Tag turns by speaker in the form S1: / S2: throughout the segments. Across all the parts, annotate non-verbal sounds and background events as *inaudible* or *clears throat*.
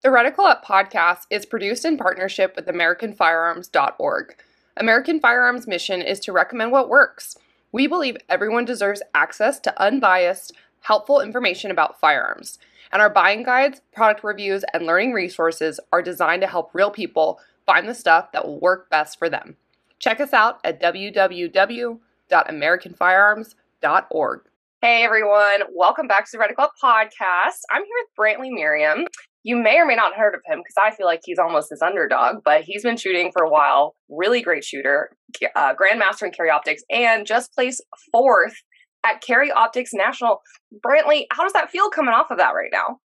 S1: The Reticle Up podcast is produced in partnership with AmericanFirearms.org. American Firearms' mission is to recommend what works. We believe everyone deserves access to unbiased, helpful information about firearms, and our buying guides, product reviews, and learning resources are designed to help real people find the stuff that will work best for them. Check us out at www.americanfirearms.org. Hey everyone, welcome back to the Reticle Up podcast. I'm here with Brantley Merriam. You may or may not have heard of him because I feel like he's almost this underdog, but he's been shooting for a while. Really great shooter, uh, Grandmaster in Carry Optics, and just placed fourth at Carry Optics National. Brantley, how does that feel coming off of that right now?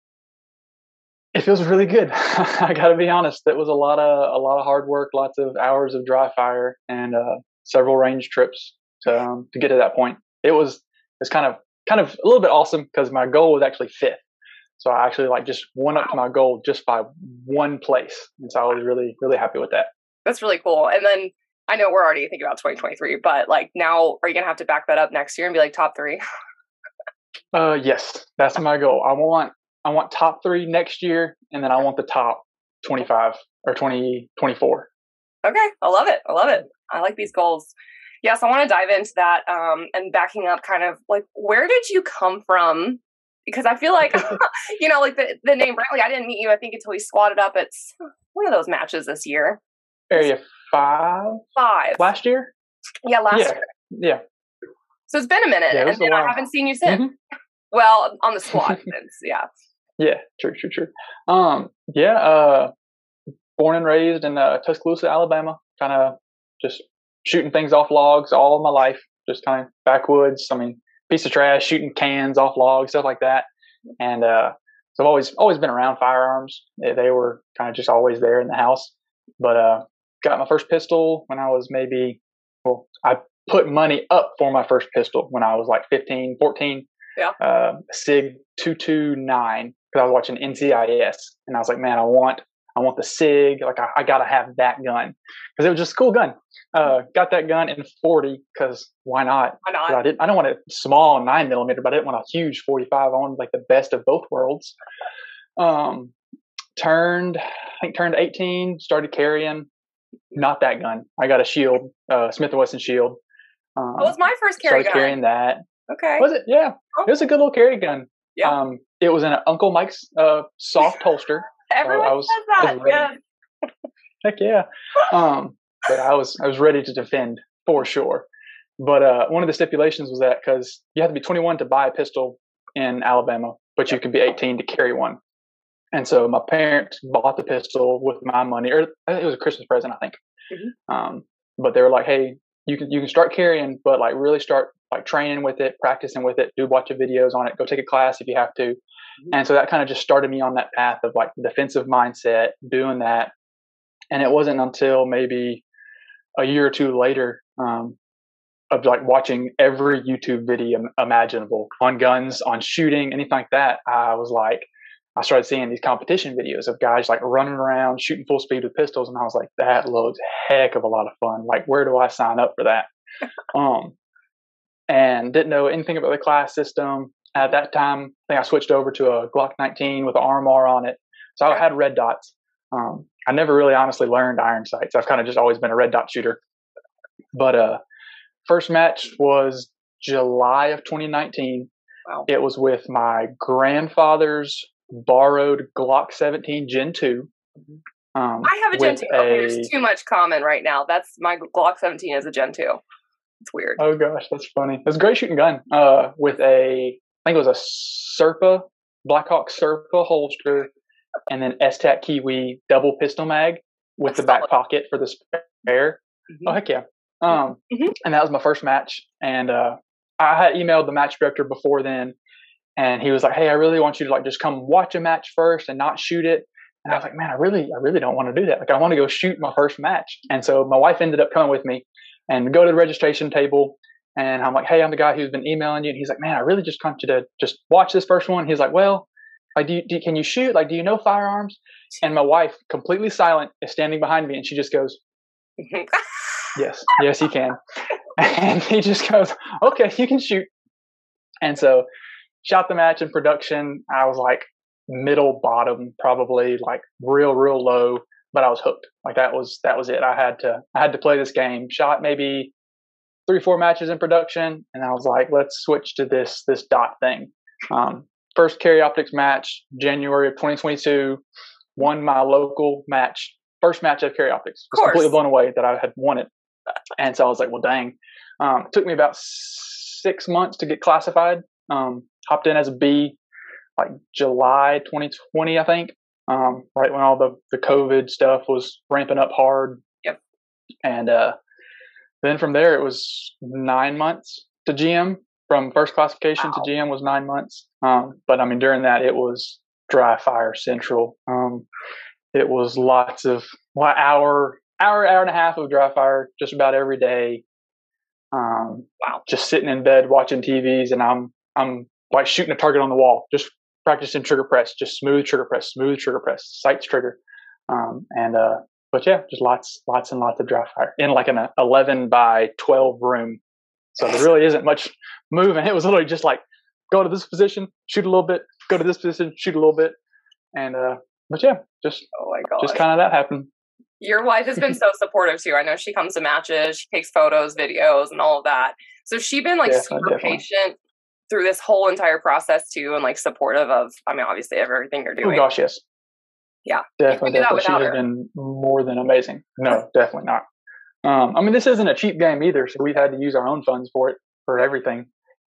S2: It feels really good. *laughs* I got to be honest. It was a lot of a lot of hard work, lots of hours of dry fire, and uh, several range trips to um, to get to that point. It was it's kind of kind of a little bit awesome because my goal was actually fifth. So I actually like just went up to my goal just by one place, and so I was really really happy with that.
S1: That's really cool. And then I know we're already thinking about 2023, but like now, are you gonna have to back that up next year and be like top three?
S2: uh, yes, that's my goal. I want I want top three next year, and then I want the top 25 or 20 24.
S1: Okay, I love it. I love it. I like these goals. Yes, I want to dive into that um, and backing up kind of like where did you come from because I feel like *laughs* *laughs* you know, like the the name Brantley. I didn't meet you. I think until we squatted up at one of those matches this year.
S2: Area five.
S1: Five
S2: last year.
S1: Yeah, last
S2: yeah.
S1: year.
S2: Yeah.
S1: So it's been a minute, yeah, and, and I haven't seen you since. Mm-hmm. *laughs* Well, on the squad since, yeah.
S2: Yeah, true, true, true. Um, yeah, uh, born and raised in uh, Tuscaloosa, Alabama. Kind of just shooting things off logs all of my life. Just kind of backwoods. I mean, piece of trash, shooting cans off logs, stuff like that. And uh, so I've always always been around firearms. They, they were kind of just always there in the house. But uh, got my first pistol when I was maybe well, I put money up for my first pistol when I was like 15, 14.
S1: Yeah.
S2: Uh, Sig 229 because I was watching NCIS and I was like, man, I want I want the Sig. Like I, I gotta have that gun because it was just a cool gun. Uh, got that gun in 40 because why not?
S1: Why not?
S2: I didn't. I don't want a small nine millimeter, but I didn't want a huge 45. I wanted like the best of both worlds. Um, turned, I think turned 18, started carrying. Not that gun. I got a shield, uh, Smith and Wesson shield.
S1: Um, that was my first carry
S2: gun. carrying that.
S1: Okay.
S2: Was it? Yeah. Oh. It was a good little carry gun.
S1: Yeah.
S2: Um, it was in an Uncle Mike's uh, soft holster.
S1: Everyone I was, says that. Was yeah. *laughs*
S2: Heck yeah. Um, but I was I was ready to defend for sure. But uh, one of the stipulations was that because you have to be 21 to buy a pistol in Alabama, but you can be 18 to carry one. And so my parents bought the pistol with my money, or it was a Christmas present, I think. Mm-hmm. Um, but they were like, "Hey, you can you can start carrying, but like really start like training with it, practicing with it, do bunch of videos on it, go take a class if you have to." Mm-hmm. And so that kind of just started me on that path of like defensive mindset, doing that. And it wasn't until maybe a year or two later um, of like watching every YouTube video imaginable on guns, on shooting, anything like that. I was like, I started seeing these competition videos of guys like running around shooting full speed with pistols, and I was like, that looks heck of a lot of fun. Like, where do I sign up for that? *laughs* um, and didn't know anything about the class system at that time. I think I switched over to a Glock 19 with an RMR on it, so I had red dots. Um, I never really honestly learned iron sights. I've kind of just always been a red dot shooter. But uh, first match was July of 2019.
S1: Wow.
S2: It was with my grandfather's borrowed Glock 17 Gen 2.
S1: Mm-hmm. Um, I have a Gen 2. A, okay, there's too much common right now. That's my Glock 17 is a Gen 2. It's weird.
S2: Oh gosh, that's funny. It's a great shooting gun. Uh, with a, I think it was a Serpa, Blackhawk Serpa holster, and then STAC Kiwi double pistol mag with that's the back pocket for the spare. Mm-hmm. Oh heck yeah! Um, mm-hmm. and that was my first match, and uh, I had emailed the match director before then, and he was like, "Hey, I really want you to like just come watch a match first and not shoot it, And I was like, man, I really, I really don't want to do that. Like, I want to go shoot my first match. And so my wife ended up coming with me and go to the registration table. And I'm like, hey, I'm the guy who's been emailing you. And he's like, man, I really just want you to just watch this first one. He's like, well, like, do you, do, can you shoot? Like, do you know firearms? And my wife, completely silent, is standing behind me, and she just goes, *laughs* yes, yes, he can. *laughs* And he just goes, okay, you can shoot. And so, shot the match in production. I was like middle bottom, probably like real, real low, but I was hooked. Like that was that was it. I had to I had to play this game. Shot maybe three, four matches in production, and I was like, let's switch to this this dot thing. Um, first Carry Optics match, January of 2022. Won my local match, first match of Carry Optics. Was completely blown away that I had won it, and so I was like, well, dang. Um, it took me about six months to get classified. Um, hopped in as a B, like July 2020, I think. Um, right when all the the COVID stuff was ramping up hard.
S1: Yep.
S2: And uh, then from there, it was nine months to GM. From first classification wow. to GM was nine months. Um, but I mean, during that, it was dry fire central. Um, it was lots of well, hour, hour, hour and a half of dry fire just about every day. Um, wow. Just sitting in bed watching TVs, and I'm I'm like shooting a target on the wall, just practicing trigger press, just smooth trigger press, smooth trigger press, sights trigger, um, and uh, but yeah, just lots, lots and lots of dry fire in like an 11 by 12 room. So there really isn't much movement. It was literally just like go to this position, shoot a little bit, go to this position, shoot a little bit, and uh, but yeah, just
S1: oh my god,
S2: just kind of that happened.
S1: Your wife has been so *laughs* supportive too. I know she comes to matches, she takes photos, videos, and all of that. So she's been like yeah, super definitely. patient through this whole entire process too, and like supportive of. I mean, obviously, of everything you're oh, doing.
S2: Oh gosh, yes.
S1: Yeah,
S2: definitely, definitely. She has her. been more than amazing. No, definitely not. Um, I mean, this isn't a cheap game either, so we've had to use our own funds for it for everything.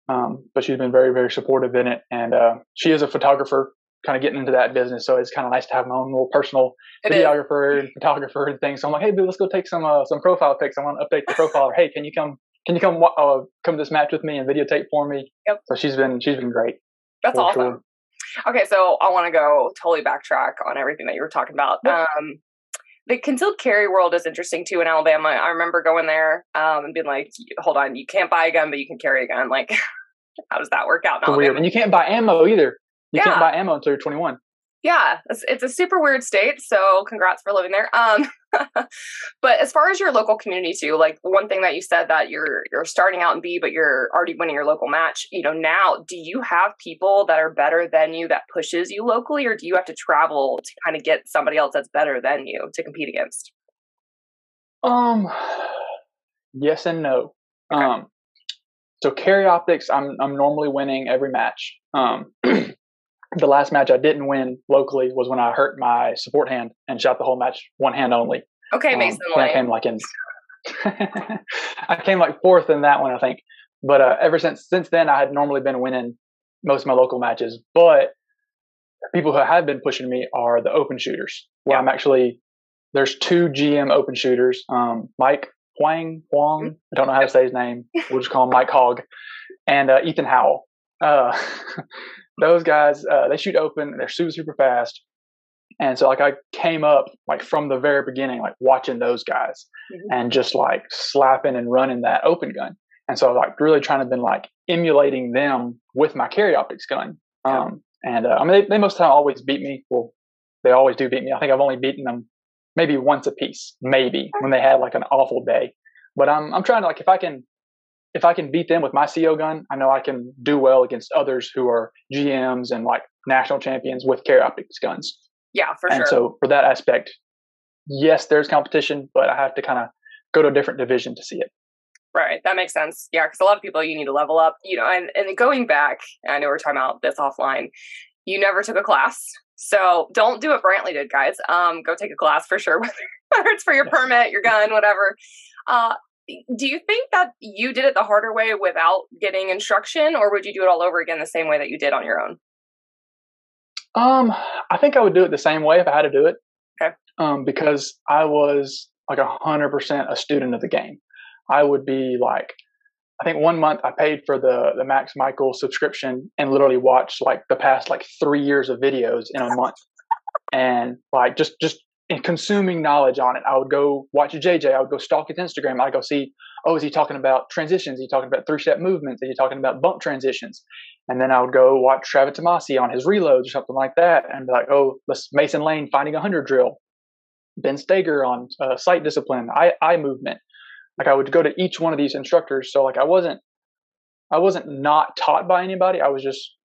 S2: Um, but she's been very, very supportive in it, and uh, she is a photographer, kind of getting into that business. So it's kind of nice to have my own little personal it videographer is. and photographer and things. So I'm like, hey, dude, let's go take some uh, some profile pics. I want to update the profile. Hey, can you come? Can you come uh, come to this match with me and videotape for me?
S1: Yep.
S2: So she's been she's been great.
S1: That's awesome. Sure. Okay, so I want to go totally backtrack on everything that you were talking about. Yep. Um, the concealed carry world is interesting too in Alabama. I remember going there um, and being like, "Hold on, you can't buy a gun, but you can carry a gun." Like, *laughs* how does that work out?
S2: weird, and you can't buy ammo either. You yeah. can't buy ammo until you're 21
S1: yeah it's, it's, a super weird state so congrats for living there um *laughs* but as far as your local community too like one thing that you said that you're you're starting out in b but you're already winning your local match you know now do you have people that are better than you that pushes you locally or do you have to travel to kind of get somebody else that's better than you to compete against?
S2: Um yes and no. Okay. um so carry optics i'm i'm normally winning every match. Um *clears throat* the last match I didn't win locally was when I hurt my support hand and shot the whole match one hand only.
S1: Okay, um, Mason.
S2: I came like in. *laughs* I came like fourth in that one, I think. But uh, ever since since then, I had normally been winning most of my local matches. But people who have been pushing me are the open shooters. Where yeah. I'm actually there's two GM open shooters. Um, Mike Huang Huang. Mm-hmm. I don't know how to say his name. We'll just call him Mike Hogg, and uh, Ethan Howell. Uh, *laughs* those guys uh, they shoot open they're super super fast. And so like i came up like from the very beginning like watching those guys mm-hmm. and just like slapping and running that open gun. And so like really trying to been like emulating them with my carry optics gun. Um, and uh, i mean they, they most of the time always beat me. Well they always do beat me. I think i've only beaten them maybe once a piece maybe when they had like an awful day. But i'm i'm trying to like if i can if I can beat them with my CO gun, I know I can do well against others who are GMs and like national champions with carry optics guns.
S1: Yeah, for
S2: and
S1: sure.
S2: And so for that aspect, yes, there's competition, but I have to kind of go to a different division to see it.
S1: Right, that makes sense. Yeah, because a lot of people you need to level up, you know, and and going back, I know we're talking about this offline. You never took a class, so don't do what Brantley did, guys. Um, go take a class for sure, *laughs* whether it's for your permit, your gun, whatever. Uh, do you think that you did it the harder way without getting instruction or would you do it all over again the same way that you did on your own?
S2: Um i think i would do it the same way if i had to do it.
S1: Okay.
S2: Um because i was like a hundred percent a student of the game. I would be like i think one month i paid for the the Max Michel subscription and literally watched like the past like three years of videos in a month. And like just just consuming knowledge on it. I would go watch JJ. I would go stalk his Instagram. I go see, oh, is he talking about transitions? Is he talking about three step movements? Is he talking about bump transitions? And then I would go watch Travis Tomasie on his reloads or something like that, and be like, oh, let's Mason Lane finding a hundred drill, Ben Stoeger on uh, sight discipline, eye, eye movement. Like I would go to each one of these instructors. So like I wasn't, I wasn't not taught by anybody. I was just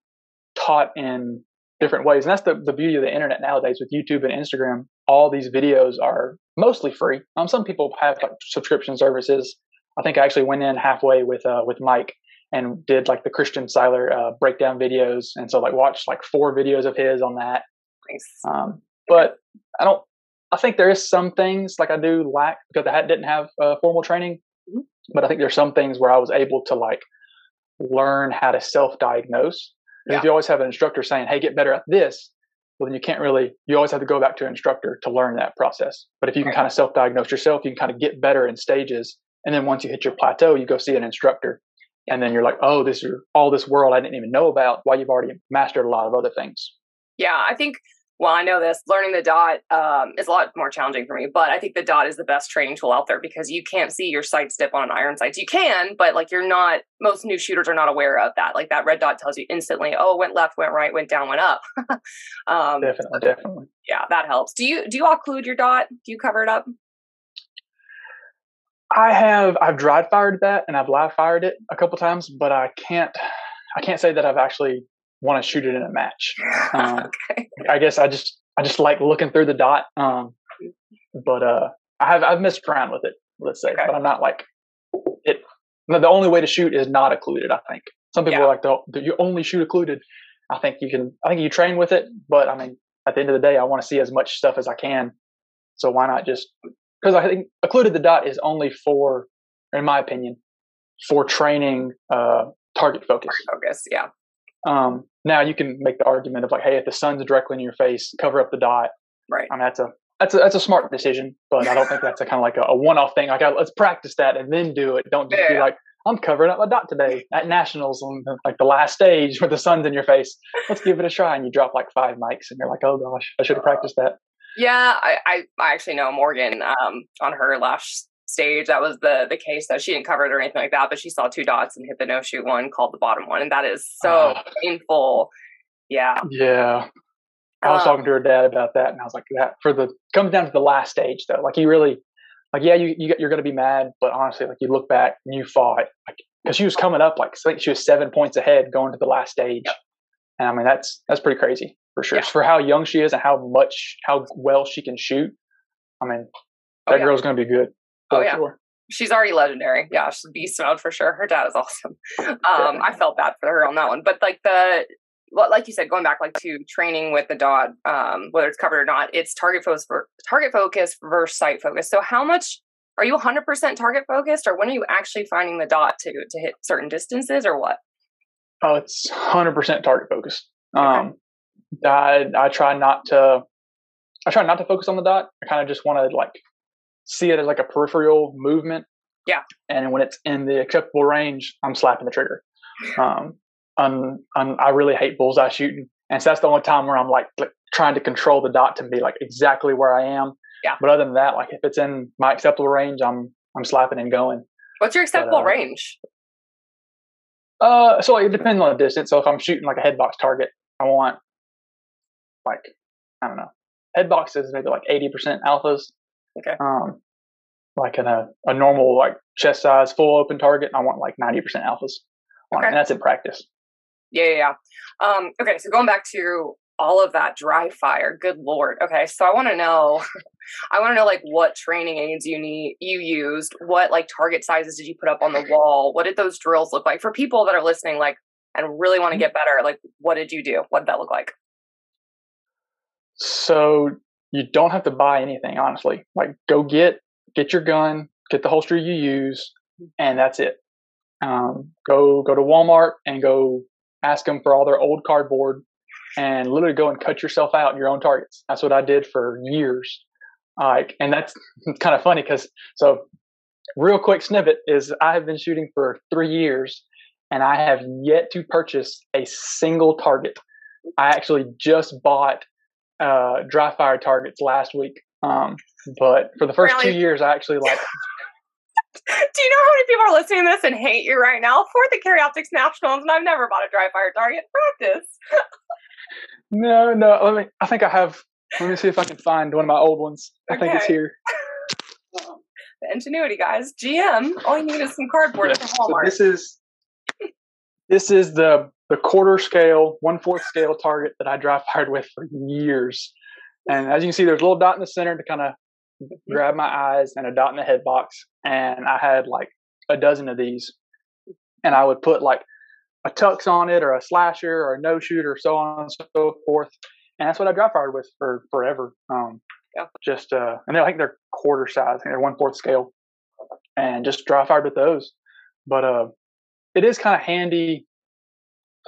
S2: taught in different ways. And that's the, the beauty of the internet nowadays with YouTube and Instagram. All these videos are mostly free. Um, some people have like subscription services. I think I actually went in halfway with uh, with Mike and did like the Christian Sailer uh, breakdown videos, and so like watched like four videos of his on that.
S1: Nice.
S2: Um, but I don't. I think there is some things like I do lack because I didn't have uh, formal training. Mm-hmm. But I think there's some things where I was able to like learn how to self-diagnose yeah. If you always have an instructor saying, "Hey, get better at this," well, then you can't really. You always have to go back to an instructor to learn that process. But if you can kind of self-diagnose yourself, you can kind of get better in stages. And then once you hit your plateau, you go see an instructor, and then you're like, "Oh, this is all this world I didn't even know about." Why you've already mastered a lot of other things.
S1: Yeah, I think well, I know this. Learning the dot um, is a lot more challenging for me, but I think the dot is the best training tool out there because you can't see your sight dip on an iron sights. You can, but like you're not. Most new shooters are not aware of that. Like that red dot tells you instantly. Oh, went left, went right, went down, went up. *laughs*
S2: um, definitely, definitely.
S1: Yeah, that helps. Do you do you occlude your dot? Do you cover it up?
S2: I have. I've dry fired that and I've live fired it a couple times, but I can't. I can't say that I've actually want to shoot it in a match. *laughs* Um, okay. I guess I just I just like looking through the dot. Um, but uh, I have I've messed around with it, let's say, okay. but I'm not like it. The only way to shoot is not occluded. I think some people yeah. are like the, the you only shoot occluded. I think you can. I think you train with it, but I mean, at the end of the day, I want to see as much stuff as I can. So why not just because I think occluded the dot is only for, in my opinion, for training uh, target focus.
S1: Target focus, yeah.
S2: Um, now you can make the argument of like, hey, if the sun's directly in your face, cover up the dot.
S1: Right.
S2: I mean, that's a that's a that's a smart decision, but I don't think that's a kind of like a, a one off thing. Like, let's practice that and then do it. Don't just yeah. be like, I'm covering up my dot today at nationals on like the last stage where the sun's in your face. Let's give it a try. And you drop like five mics, and you're like, oh gosh, I should have practiced that.
S1: Yeah, I, I, I actually know Morgan um, on her last stage that was the the case that she didn't cover it or anything like that but she saw two dots and hit the no shoot one called the bottom one and that is so uh, painful. Yeah.
S2: Yeah. I was um, talking to her dad about that and i was like that for the comes down to the last stage though. Like you really like yeah you, you you're going to be mad but honestly like you look back and you fought like because she was coming up like I think she was seven points ahead going to the last stage. Yep. and i mean that's that's pretty crazy for sure. Yeah. for how young she is and how much how well she can shoot i mean that oh, yeah. girl's going to be good
S1: Oh yeah. Sure. She's already legendary. Yeah, she's beast mode for sure. Her dad is awesome. Um, I felt bad for her on that one, but like the well, like you said, going back like to training with the dot, um, whether it's covered or not, it's target focus for target focus versus sight focus. So how much are you 100% target focused, or when are you actually finding the dot to to hit certain distances, or what?
S2: Oh, it's 100% target focus. Okay. Um, I I try not to I try not to focus on the dot. I kind of just want to like see it as like a peripheral movement.
S1: Yeah.
S2: And when it's in the acceptable range, I'm slapping the trigger. Um, I'm, I'm, i really hate bullseye shooting. And so that's the only time where I'm like, like trying to control the dot to be like exactly where I am.
S1: Yeah.
S2: But other than that, like if it's in my acceptable range, I'm I'm slapping and going.
S1: What's your acceptable but, uh, range?
S2: Uh, so like, it depends on the distance. So if I'm shooting like a headbox target, I want like I don't know, headbox is maybe like eighty percent alphas.
S1: Okay.
S2: Um, like in a, a normal like chest size full open target, I want like ninety percent alphas. Okay. And that's in practice.
S1: Yeah, yeah, yeah. Um, okay, so going back to all of that dry fire, good lord. Okay, so I want to know, *laughs* I want to know like what training aids you need, you used, what like target sizes did you put up on the wall? What did those drills look like for people that are listening, like and really want to mm-hmm. get better? Like, what did you do? What did that look like?
S2: So you don't have to buy anything, honestly. Like go get get your gun, get the holster you use, and that's it. Um, go go to Walmart and go ask them for all their old cardboard and literally go and cut yourself out your own targets. That's what I did for years. Like, and that's *laughs* kind of funny because so real quick snippet is I have been shooting for three years and I have yet to purchase a single target. I actually just bought uh, dry fire targets last week. Um, but for the first
S1: Really?
S2: two years, I actually like *laughs*
S1: Do you know how many people are listening to this and hate you right now for the Carry Optics Nationals? And I've never bought a dry fire target. Practice.
S2: no, no. Let me. I think I have. Let me see if I can find one of my old ones. I think it's
S1: Okay.
S2: here. *laughs*
S1: The ingenuity, guys. GM. All you need is some cardboard
S2: Yeah,
S1: from
S2: so this is this is the the quarter scale, one fourth scale target that I dry fired with for years. And as you can see, there's a little dot in the center to kind of grab my eyes, and a dot in the head box. And I had like a dozen of these, and I would put like a tux on it, or a slasher, or a no shoot, or so on and so forth. And that's what I dry fired with for forever. Um,
S1: Yeah.
S2: Just uh, and they're I think they're quarter size, they're one fourth scale, and just dry fired with those. But uh, it is kind of handy.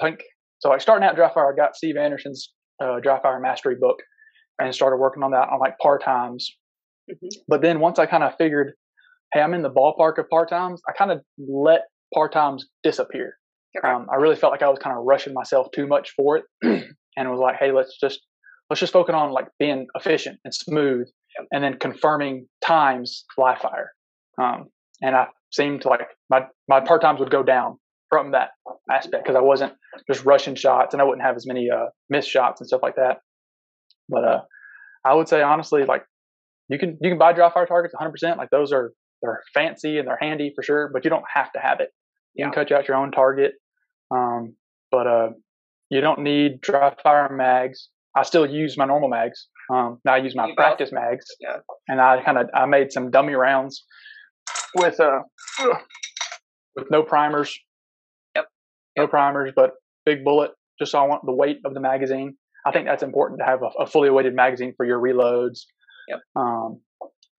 S2: Think so. Like starting out dry fire, I got Steve Anderson's uh, dry fire mastery book, and started working on that on like part times.
S1: Mhm.
S2: But then once I kind of figured, hey, I'm in the ballpark of part times, I kind of let part times disappear.
S1: Okay.
S2: Um, I really felt like I was kind of rushing myself too much for it, *clears throat* and was like, hey, let's just let's just focus on like being efficient and smooth, and then confirming times live fire. Um, and I seemed to like my my part times would go down from that aspect because I wasn't just rushing shots, and I wouldn't have as many uh, missed shots and stuff like that. But uh, I would say honestly, like you can you can buy dry fire targets 100. percent Like those are they're fancy and they're handy for sure, but you don't have to have it. You can cut you out your own target, um, but uh, you don't need dry fire mags. I still use my normal mags. Um, now I use my
S1: You both?
S2: practice mags,
S1: Yeah.
S2: and I kind of I made some dummy rounds with uh with no primers. No primers, but big bullet. Just so I want the weight of the magazine. I think that's important to have a, a fully weighted magazine for your reloads.
S1: Yep.
S2: Um,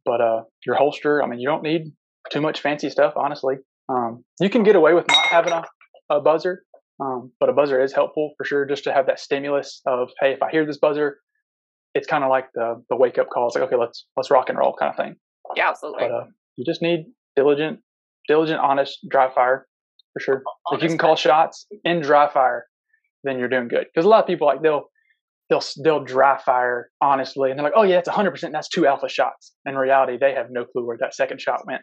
S2: but uh, your holster, I mean, you don't need too much fancy stuff, honestly. Um, you can get away with not having a, a buzzer, um, but a buzzer is helpful for sure, just to have that stimulus of, hey, if I hear this buzzer, it's kind of like the the wake up call. It's like, okay, let's let's rock and roll kind of thing.
S1: Yeah, absolutely.
S2: But uh, you just need diligent, diligent, honest dry fire for sure. If you can call shots in dry fire, then you're doing good. Because a lot of people like they'll they'll they'll dry fire honestly, and they're like, oh yeah, it's 100. percent That's two alpha shots. In reality, they have no clue where that second shot went.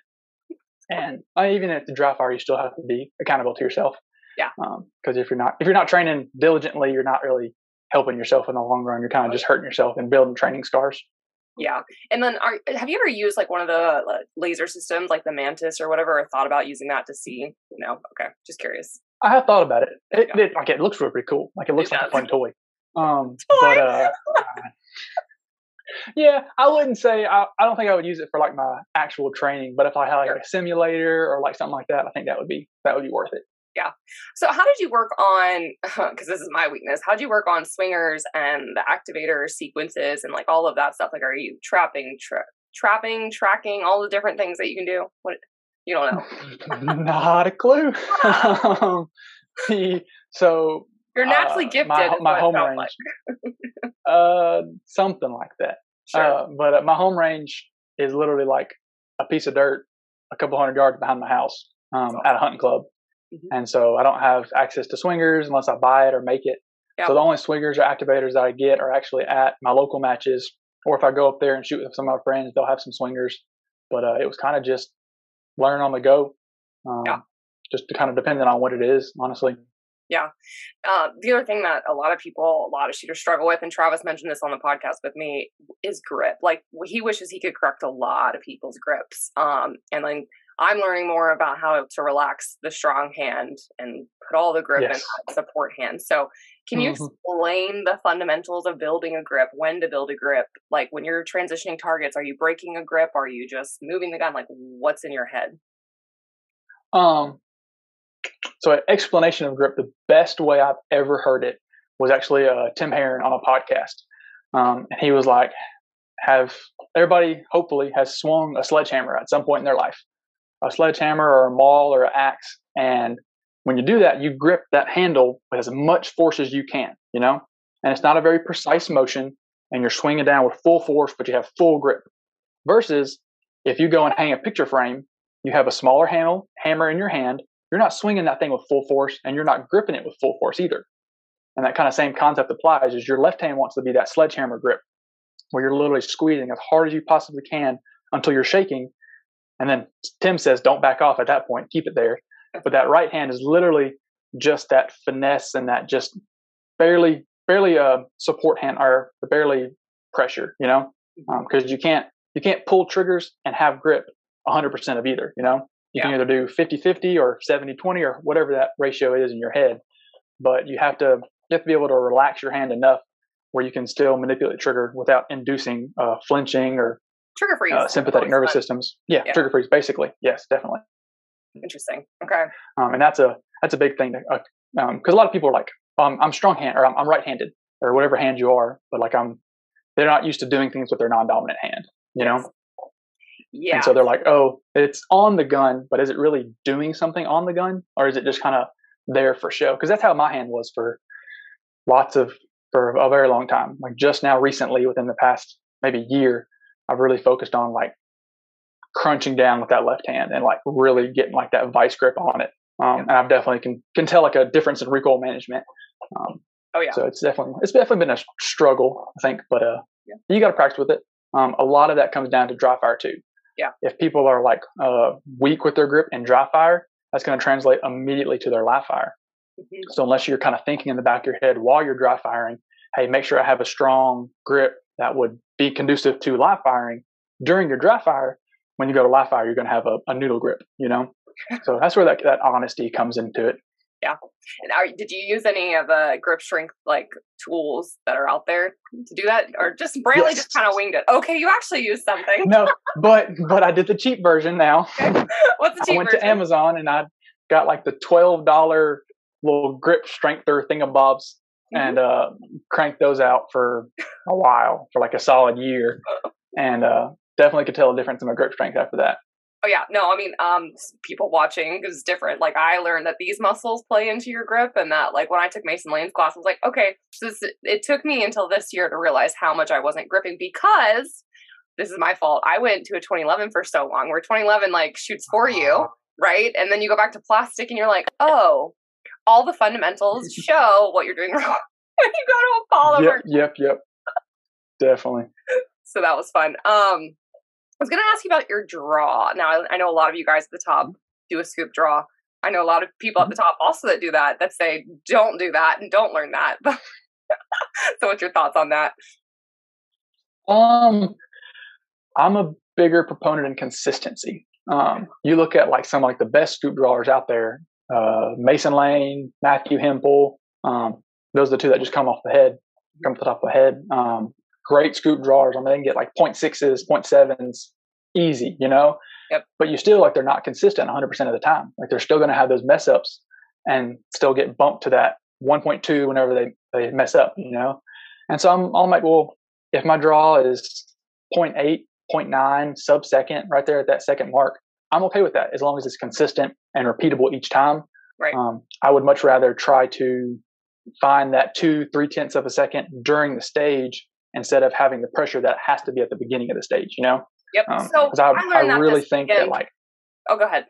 S2: And uh, even at the dry fire, you still have to be accountable to yourself.
S1: Yeah.
S2: Because if you're not if you're not training diligently, you're not really helping yourself in the long run. You're kind of just hurting yourself and building training scars.
S1: Yeah, and then are have you ever used like one of the laser systems, like the Mantis or whatever, or thought about using that to see? No, okay, just curious.
S2: I have thought about it. It,
S1: Yeah.
S2: it like it looks really pretty cool. Like it looks
S1: It
S2: like a fun toy. Um, *laughs*
S1: Toy?
S2: but uh, yeah, I wouldn't say I, I don't think I would use it for like my actual training. But if I had like
S1: Sure.
S2: a simulator or like something like that, I think that would be that would be worth it.
S1: So, how did you work on? *laughs* Because this is my weakness. How did you work on swingers and the activator sequences and like all of that stuff? Like, are you trapping, tra- trapping, tracking, all the different things that you can do? What you don't know? *laughs*
S2: Not a clue. *laughs* um, the, so
S1: You're naturally
S2: uh,
S1: gifted.
S2: My, my home range,
S1: like.
S2: uh, something like that.
S1: Sure.
S2: Uh, but uh, my home range is literally like a piece of dirt a couple hundred yards behind my house um,
S1: That's
S2: at a hunting club.
S1: Mhm.
S2: And so I don't have access to swingers unless I buy it or make it.
S1: Yeah.
S2: So the only swingers or activators that I get are actually at my local matches. Or if I go up there and shoot with some of my friends, they'll have some swingers. But uh, it was kind of just learn on the go. Um,
S1: Yeah.
S2: Just kind of depending on what it is, honestly. Yeah.
S1: Uh, the other thing that a lot of people, a lot of shooters struggle with, and Travis mentioned this on the podcast with me, is grip. Like he wishes he could correct a lot of people's grips. Um, and then I'm learning more about how to relax the strong hand and put all the grip in
S2: Yes.
S1: that support hand. So, can you
S2: Mhm.
S1: explain the fundamentals of building a grip? When to build a grip? Like when you're transitioning targets, are you breaking a grip? Are you just moving the gun? Like what's in your head?
S2: Um, so an explanation of grip, the best way I've ever heard it was actually uh, Tim Herron on a podcast. Um, and he was like, have everybody hopefully has swung a sledgehammer at some point in their life, a sledgehammer or a maul or an axe. And when you do that, you grip that handle with as much force as you can, you know, and it's not a very precise motion and you're swinging down with full force, but you have full grip versus if you go and hang a picture frame, you have a smaller handle, hammer in your hand. You're not swinging that thing with full force and you're not gripping it with full force either. And that kind of same concept applies is your left hand wants to be that sledgehammer grip where you're literally squeezing as hard as you possibly can until you're shaking. And then Tim says, don't back off at that point, keep it there. But that right hand is literally just that finesse and that just barely, barely uh, support hand or barely pressure, you know, because um, you can't, you can't pull triggers and have grip 100% of either, you know, you yeah. can either do 50 50 or 70 20 or whatever that ratio is in your head. But you have to, you have to be able to relax your hand enough where you can still manipulate trigger without inducing uh, flinching or
S1: trigger freeze,
S2: uh, sympathetic nervous fun. systems. Yeah, yeah, trigger freeze, basically. Yes, definitely.
S1: Interesting. Okay.
S2: Um, and that's a that's a big thing because uh, um, a lot of people are like, um, I'm strong hand or I'm, I'm right-handed or whatever hand you are, but like I'm, they're not used to doing things with their non-dominant hand. You know.
S1: Yeah.
S2: And so they're like, oh, it's on the gun, but is it really doing something on the gun, or is it just kind of there for show? Because that's how my hand was for lots of for a very long time. Like just now, recently, within the past maybe year, I've really focused on like crunching down with that left hand and like really getting like that vice grip on it. Um, and I've definitely can can tell like a difference in recoil management. Um,
S1: oh yeah.
S2: So it's definitely it's definitely been a struggle, I think, but uh, yeah. you got to practice with it. Um, a lot of that comes down to dry fire too.
S1: Yeah.
S2: If people are like uh, weak with their grip and dry fire, that's going to translate immediately to their live fire. Mm-hmm. So unless you're kind of thinking in the back of your head while you're dry firing, hey, make sure I have a strong grip that would be conducive to live firing during your dry fire. When you go to live fire, you're going to have a, a noodle grip, you know? *laughs* so that's where that, that honesty comes into it.
S1: Yeah. And are, did you use any of the grip strength like tools that are out there to do that, or just Brantley yes. just kind of winged it? Okay, you actually used something.
S2: no, *laughs* but but I did the cheap version now. *laughs*
S1: Okay. What's the cheap
S2: I went
S1: version?
S2: to Amazon and I got like the twelve dollar little grip strengther thingamabobs mm-hmm. and uh, cranked those out for a while, for like a solid year, and uh, definitely could tell a difference in my grip strength after that.
S1: Oh yeah, no, I mean, um, people watching is different. Like I learned that these muscles play into your grip, and that like when I took Mason Lane's class, I was like, okay, so this, it took me until this year to realize how much I wasn't gripping because this is my fault. I went to a 2011 for so long, where 2011 like shoots for you, right? And then you go back to plastic, and you're like, oh, all the fundamentals *laughs* show what you're doing *laughs* wrong when *laughs* you go to a polymer.
S2: Yep, yep, yep. Definitely.
S1: so that was fun. Um, I was going to ask you about your draw. Now, I, I, know a lot of you guys at the top do a scoop draw. I know a lot of people at the top also that do that, that say, don't do that and don't learn that. so, what's your thoughts on that?
S2: Um, I'm a bigger proponent in consistency. Um, you look at like some like the best scoop drawers out there, uh, Mason Lane, Matthew Hempel. Um, those are the two that just come off the head, come off the top of the head. Um, great scoop drawers. I mean, they can get like 0.6s, 0.7s easy, you know?
S1: Yep.
S2: But you still like they're not consistent 100% of the time. Like they're still going to have those mess ups and still get bumped to that 1.2 whenever they, they mess up, you know? And so I'm, I'm like, well, if my draw is 0.8, 0.9 sub second right there at that second mark, I'm okay with that as long as it's consistent and repeatable each time.
S1: Right.
S2: Um, I would much rather try to find that two, three tenths of a second during the stage instead of having the pressure that has to be at the beginning of the stage, you know?
S1: Yep. Um, so I, I,
S2: I really think that like.
S1: Oh, go ahead.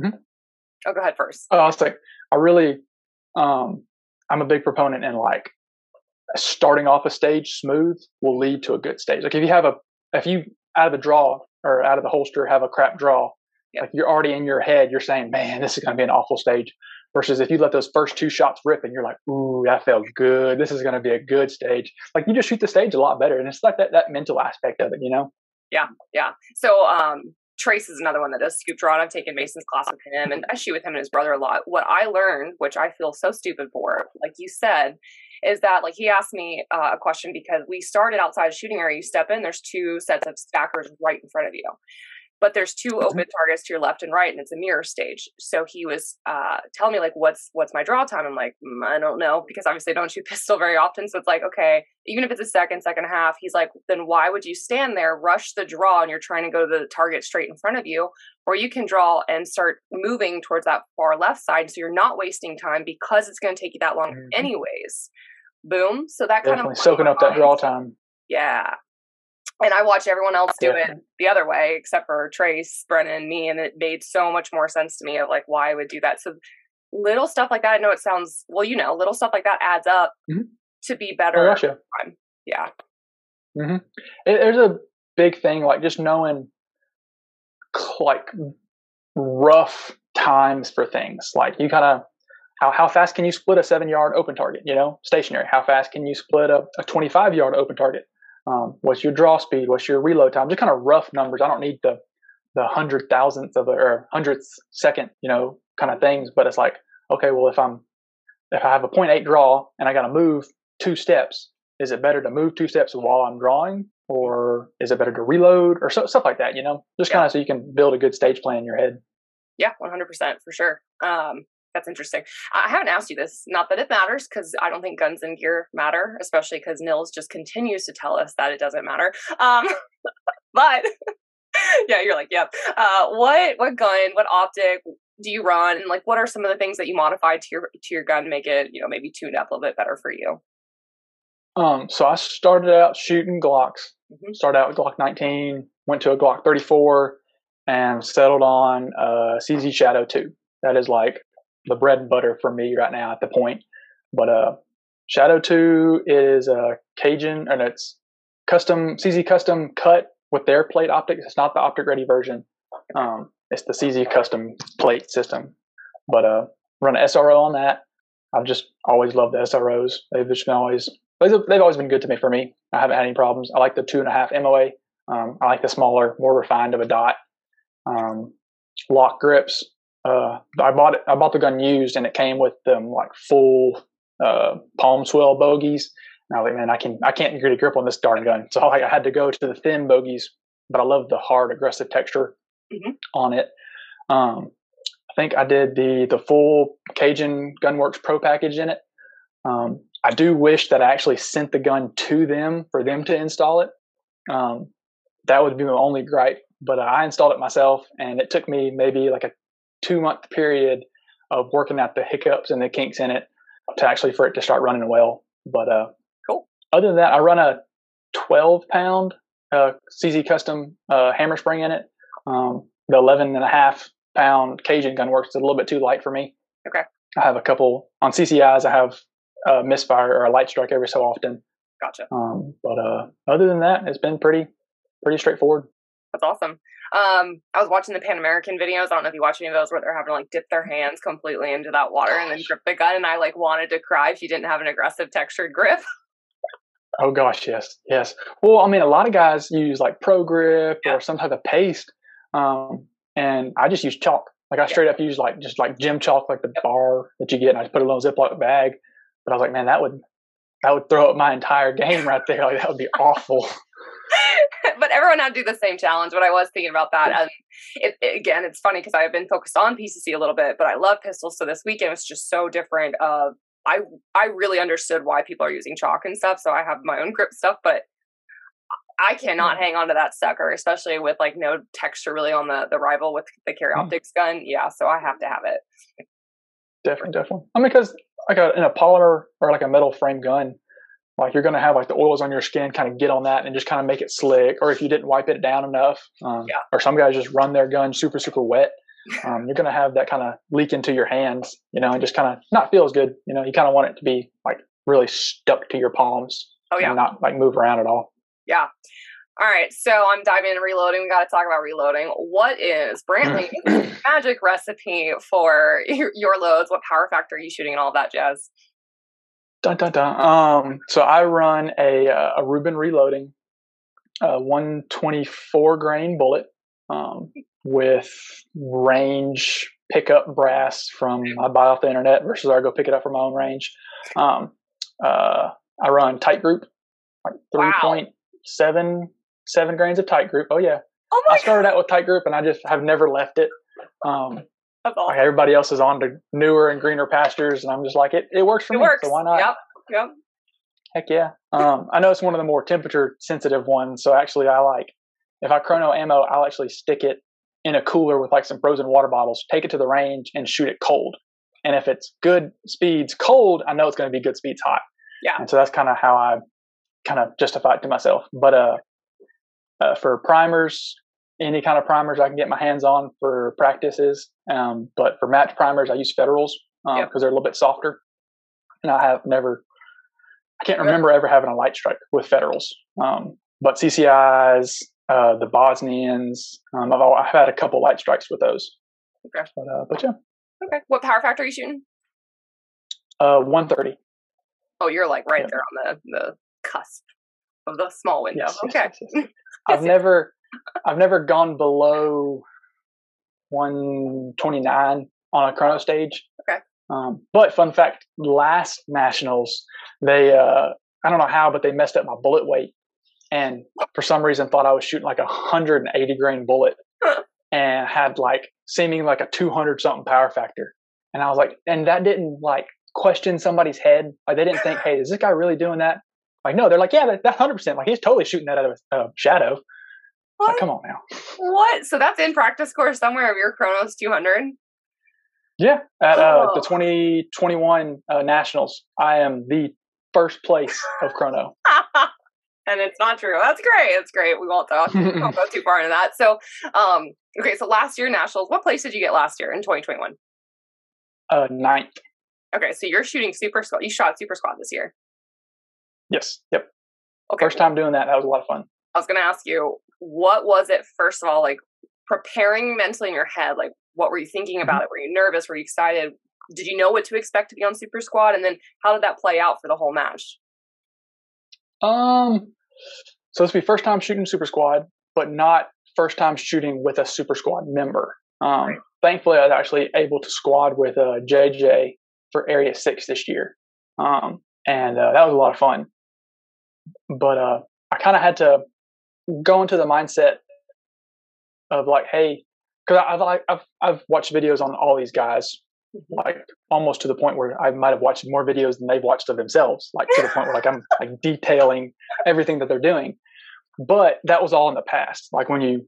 S2: Mm-hmm.
S1: Oh, go ahead first.
S2: Oh, I was like, I really, um, I'm a big proponent in like starting off a stage smooth will lead to a good stage. Like if you have a, if you out of the draw or out of the holster have a crap draw, yep. like you're already in your head, you're saying, man, this is going to be an awful stage. Versus if you let those first two shots rip and you're like, ooh, that felt good. This is going to be a good stage. Like you just shoot the stage a lot better. And it's like that, that mental aspect of it, you know?
S1: Yeah. Yeah. So, um, Trace is another one that does scoop draw. I've taken Mason's class with him and I shoot with him and his brother a lot. What I learned, which I feel so stupid for, like you said, is that like he asked me uh, a question because we started outside a shooting area. You step in, there's two sets of stackers right in front of you but there's two open targets to your left and right and it's a mirror stage. So he was uh, telling me like what's what's my draw time? I'm like mm, i don't know because obviously i don't shoot *laughs* pistol very often. So it's like okay even if it's a second second half he's like then why would you stand there rush the draw and you're trying to go to the target straight in front of you or you can draw and start moving towards that far left side so you're not wasting time because it's going to take you that long mm-hmm. anyways. Boom. So that Definitely kind of
S2: soaking up that draw time.
S1: Yeah and I watch everyone else do it the other way, except for Trace, Brennan, me, and it made so much more sense to me of like why I would do that. So little stuff like that. I know it sounds well, you know, little stuff like that adds up
S2: Mhm.
S1: to be
S2: Oh,
S1: better.
S2: gotcha.
S1: yeah.
S2: hmm there's a big thing like just knowing like rough times for things. Like you kind of how how fast can you split a seven yard open target? You know, stationary. How fast can you split a, a 25 yard open target? Um, what's your draw speed? What's your reload time? Just kind of rough numbers. I don't need the the hundred thousandth of a, or hundredth second, you know, kind of things. But it's like, okay, well, if I'm if I have a 0.8 draw and I got to move two steps, is it better to move two steps while I'm drawing, or is it better to reload, or so, stuff like that? You know, just
S1: Yeah.
S2: kind of so you can build a good stage plan in your head.
S1: Yeah, 100% for sure. Um, that's interesting. I haven't asked you this, not that it matters, because I don't think guns and gear matter, especially because Nils just continues to tell us that it doesn't matter. Um, *laughs* but *laughs* yeah, you're like, yep. Uh, what what gun, what optic do you run, and like, what are some of the things that you modified to your to your gun to make it, you know, maybe tuned up a little bit better for you?
S2: Um, so I started out shooting Glocks.
S1: Mhm.
S2: Started out with Glock 19, went to a Glock 34, and settled on a CZ Shadow 2. That is like the bread and butter for me right now at the point. But uh, Shadow 2 is a Cajun, and it's custom CZ custom cut with their plate optics. It's not the optic ready version. Um, it's the CZ custom plate system. But uh, run an SRO on that. I've just always loved the SROs. They've just been always they've always been good to me for me. I haven't had any problems. I like the two and a half MOA. Um, I like the smaller, more refined of a dot. Um, LOK grips. Uh, I bought it. I bought the gun used, and it came with them like full uh, palm swell bogies. And I was like, man, I can I can't get a grip on this darn gun. So *laughs* like, I had to go to the thin bogies, but I love the hard, aggressive texture
S1: Mhm.
S2: on it. Um, I think I did the the full Cajun Gunworks Pro package in it. Um, I do wish that I actually sent the gun to them for them to install it. Um, that would be my only gripe. But I installed it myself, and it took me maybe like a two month period of working out the hiccups and the kinks in it to actually for it to start running well. But uh,
S1: Cool.
S2: Other than that, I run a 12 pound uh, CZ custom uh, hammer spring in it. Um, the 11 and a half pound Cajun gun works a little bit too light for me.
S1: Okay.
S2: I have a couple on CCIs. I have a misfire or a light strike every so often.
S1: Gotcha.
S2: Um, but uh, other than that, it's been pretty pretty straightforward.
S1: That's awesome. Um, I was watching the Pan American videos. I don't know if you watch any of those where they're having to like dip their hands completely into that water and then grip the gun. And I like wanted to cry if you didn't have an aggressive textured grip. *laughs*
S2: Oh gosh, yes, yes. Well, I mean, a lot of guys use like Pro Grip
S1: Yeah.
S2: or some type of paste, um, and I just use chalk. Like I straight up use like just like gym chalk, like the bar that you get, and I just put it in a Ziploc bag. But I was like, man, that would that would throw up my entire *laughs* game right there. Like that would be awful. *laughs*
S1: but everyone had to do the same challenge. But I was thinking about that, and it, it- again, it's funny because I've been focused on PCC a little bit, but I love pistols. So this weekend was just so different. Uh, I I really understood why people are using chalk and stuff. So I have my own grip stuff, but I cannot hang on to that sucker, especially with like no texture really on the the rival with the Carry
S2: Mm.
S1: Optics gun. Yeah, so I have to have it.
S2: Definitely, definitely. I mean, because like a, in a polymer or like a metal frame gun, like you're going to have like the oils on your skin kind of get on that and just kind of make it slick. Or if you didn't wipe it down enough, um,
S1: Yeah.
S2: or some guys just run their gun super super wet, um, you're going to have that kind of leak into your hands, you know, and just kind of not feel as good. You know, you kind of want it to be like really stuck to your palms
S1: Oh yeah.
S2: and not like move around at all.
S1: Yeah. All right. So I'm diving into reloading. We got to talk about reloading. What is Brantley's *clears throat* magic recipe for your, *laughs* your loads? What power factor are you shooting and all that jazz?
S2: Dun, dun, dun. Um, so I run a uh, a Ruben reloading, uh, 124 grain bullet, um, with range pickup brass from I buy off the internet versus I go pick it up from my own range. Um, uh, I run Titegroup, like
S1: Wow.
S2: 3.7 seven grains of Titegroup. Oh yeah,
S1: Oh
S2: I
S1: my god,
S2: started out with tight group and I just have never left it. Um,
S1: that's
S2: like
S1: awesome.
S2: everybody else is on to newer and greener pastures, and I'm just like it. It works for
S1: It
S2: me,
S1: works.
S2: so why not?
S1: Yep. Yep.
S2: Heck yeah. Um, I know it's one of the more temperature sensitive ones. So actually, I like if I chrono ammo, I'll actually stick it in a cooler with like some frozen water bottles, take it to the range, and shoot it cold. And if it's good speeds cold, I know it's going to be good speeds hot.
S1: Yeah.
S2: And so that's kind of how I kind of justify it to myself. But uh, uh, for primers, any kind of primers I can get my hands on for practices. Um, but for match primers, I use Federals. because
S1: Yep.
S2: they're a little bit softer. And I have never, I can't remember ever having a light strike with federals. Um, but CCIs, uh, the Bosnians, um, I've, I've had a couple light strikes with those.
S1: Okay.
S2: But, uh, but yeah,
S1: Okay. What power factor are you shooting?
S2: uh, 130.
S1: Oh, you're like right
S2: Yeah.
S1: there on the the cusp of the small window.
S2: Yes,
S1: okay.
S2: yes, yes. *laughs* I've never, I've never gone below 129 on a chrono stage.
S1: Okay.
S2: Um, but fun fact, last nationals, they, uh, I don't know how, but they messed up my bullet weight, and for some reason thought I was shooting like a 180 grain bullet, and had like seeming like a 200 something power factor, and I was like, and that didn't like question somebody's head. Like they didn't think, *laughs* hey, is this guy really doing that? Like no, they're like, yeah, that, that 100%. Like he's totally shooting that out of a uh, shadow.
S1: What?
S2: Like come on now.
S1: What? So that's in practice course somewhere of your Chronos 200.
S2: Yeah, at uh, the 2021 uh, nationals, I am the first place of chrono. *laughs*
S1: and it's not true. That's great. That's great. We won't talk. we won't go *laughs* too far into that. So, um, okay. So last year nationals, what place did you get last year in 2021?
S2: Uh, ninth.
S1: Okay, so you're shooting super squad. You shot super squad this year.
S2: Yes. Yep.
S1: Okay.
S2: First time doing that. That was a lot of fun.
S1: I was going to ask you, what was it, first of all, like preparing mentally in your head? Like, what were you thinking about it? Were you nervous? Were you excited? Did you know what to expect to be on Super Squad? And then how did that play out for the whole match?
S2: Um, so this will be first time shooting Super Squad, but not first time shooting with a Super Squad member. Um,
S1: Right.
S2: Thankfully, I was actually able to squad with uh, JJ for Area Six this year, um, and uh, that was a lot of fun. But uh, I kind of had to go into the mindset of like, hey, because I've like I've I've watched videos on all these guys, mm-hmm. like almost to the point where I might have watched more videos than they've watched of themselves, like to the point where like I'm like detailing everything that they're doing. But that was all in the past. Like when you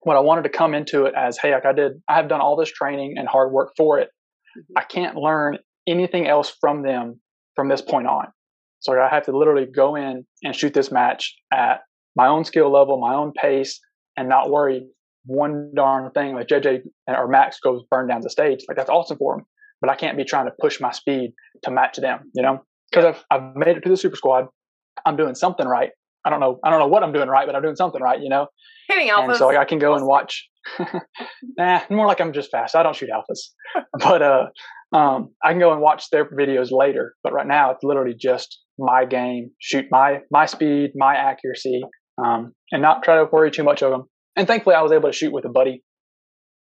S2: when I wanted to come into it as, hey, like I did I have done all this training and hard work for it. Mm-hmm. I can't learn anything else from them from this point on. So I have to literally go in and shoot this match at my own skill level, my own pace, and not worry one darn thing like JJ or Max goes burn down the stage. Like that's awesome for them, but I can't be trying to push my speed to match them. You know, because I've I've made it to the Super Squad. I'm doing something right. I don't know. I don't know what I'm doing right, but I'm doing something right. You know,
S1: Hitting
S2: and
S1: alphas.
S2: so like, I can go and watch. *laughs* nah, more like I'm just fast. I don't shoot alphas, *laughs* but uh, um, I can go and watch their videos later. But right now, it's literally just my game. Shoot my my speed, my accuracy, um, and not try to worry too much of them. And thankfully, I was able to shoot with a buddy.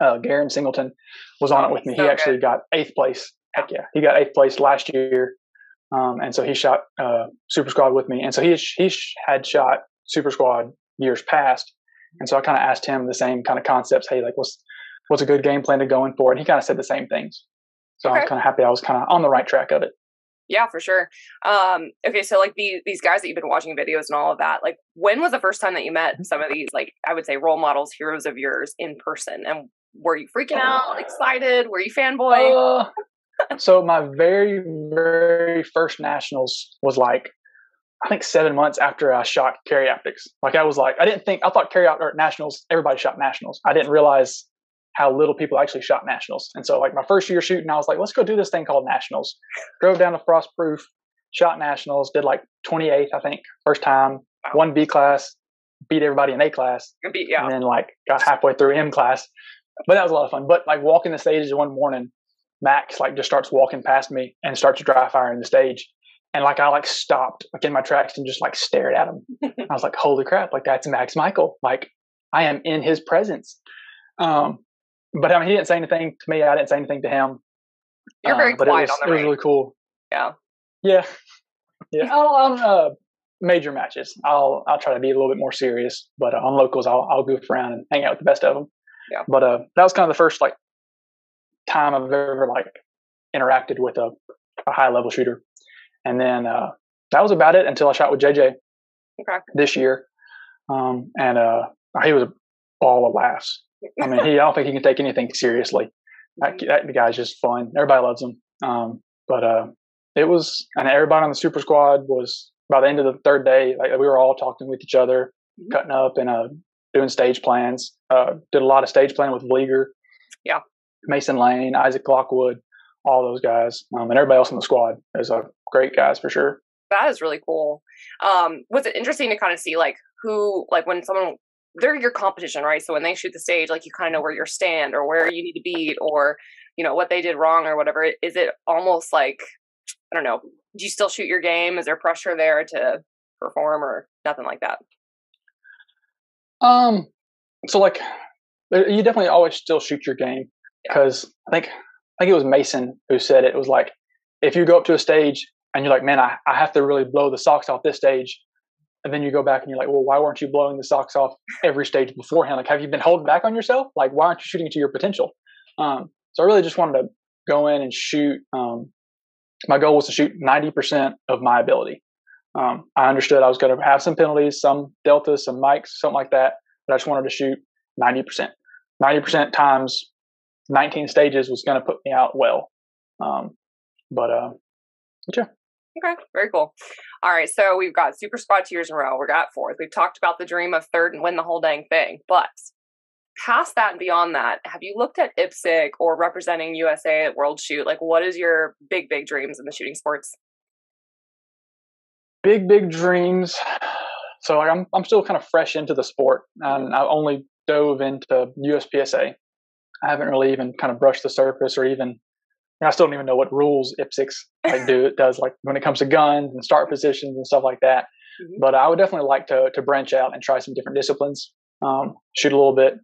S2: Uh, Garen Singleton was on
S1: Oh,
S2: it with me.
S1: so
S2: he actually
S1: good.
S2: got eighth place. Heck yeah, he got eighth place last year, um, and so he shot uh, Super Squad with me. And so he he had shot Super Squad years past, and so I kind of asked him the same kind of concepts. Hey, like what's what's a good game plan to going for? And he kind of said the same things. So
S1: Okay.
S2: I'm kind of happy I was kind of on the right track of it.
S1: Yeah, for sure. Um, okay, so like these these guys that you've been watching videos and all of that, like when was the first time that you met some of these like I would say role models, heroes of yours in person? And were you freaking out, excited? Were you fanboy?
S2: Uh, *laughs* so my very very first nationals was like I think seven months after I shot carry optics. Like I was like I didn't think I thought carry out or nationals everybody shot nationals. I didn't realize how little people actually shot nationals. And so like my first year shooting, I was like, let's go do this thing called nationals. Drove down to Frostproof, shot nationals, did like 28th I think first time,
S1: Wow.
S2: one B class, beat everybody in A class,
S1: It'd be- yeah.
S2: and then like got halfway through M class. But that was a lot of fun. But like walking the stages one morning, Max like just starts walking past me and starts dry firing the stage. And like I like stopped like in my tracks and just like stared at him. *laughs* I was like, holy crap, like that's Max Michel. Like I am in his presence. Um but I mean he didn't say anything to me, I didn't say anything to him.
S1: You're
S2: Um,
S1: very
S2: but
S1: quiet
S2: it was,
S1: on the
S2: it was really cool.
S1: Yeah.
S2: Yeah. Yeah. On uh major matches, I'll I'll try to be a little bit more serious, but uh, on locals, I'll I'll goof around and hang out with the best of them.
S1: Yeah.
S2: But uh, that was kind of the first like time I've ever like interacted with a, a high level shooter, and then uh, that was about it until I shot with JJ
S1: Okay.
S2: this year, um, and uh, he was a ball of laughs. I mean, he I don't think he can take anything seriously. That, that guy's just fun. Everybody loves him. Um, but uh, it was, and everybody on the super squad was by the end of the third day, like we were all talking with each other,
S1: Mhm.
S2: cutting up and uh, doing stage plans. Uh, did a lot of stage planning with Vlieger,
S1: Yeah.
S2: Mason Lane, Isaac Lockwood, all those guys, um, and everybody else in the squad is a great guys for sure.
S1: That is really cool. Um, was it interesting to kind of see like who, like when someone they're your competition, right? So when they shoot the stage, like you kind of know where you stand or where you need to beat or you know what they did wrong or whatever. Is it almost like I don't know? Do you still shoot your game? Is there pressure there to perform or nothing like that?
S2: Um, so like you definitely always still shoot your game because yeah. I think I think it was Mason who said it. it was like if you go up to a stage and you're like, man, I, I have to really blow the socks off this stage. And then you go back and you're like, well, why weren't you blowing the socks off every stage beforehand? Like, have you been holding back on yourself? Like, why aren't you shooting to your potential? Um, so I really just wanted to go in and shoot. Um, my goal was to shoot 90% of my ability. Um, I understood I was going to have some penalties, some deltas, some mics, something like that, but I just wanted to shoot 90%. 90% times 19 stages was going to put me out well. Um, but, uh, yeah.
S1: Okay, very cool. All right, so we've got super spot two years in a row. We got fourth. We've talked about the dream of third and win the whole dang thing. But past that and beyond that, have you looked at IPSC or representing USA at World Shoot? Like, what is your big, big dreams in the shooting sports?
S2: Big, big dreams. So I'm I'm still kind of fresh into the sport, and I only dove into USPSA. I haven't really even kind of brushed the surface or even I still don't even know what rules IPSC like do it does like when it comes to guns and start positions and stuff like that. Mm-hmm. But I would definitely like to to branch out and try some different disciplines. Um, shoot a little bit,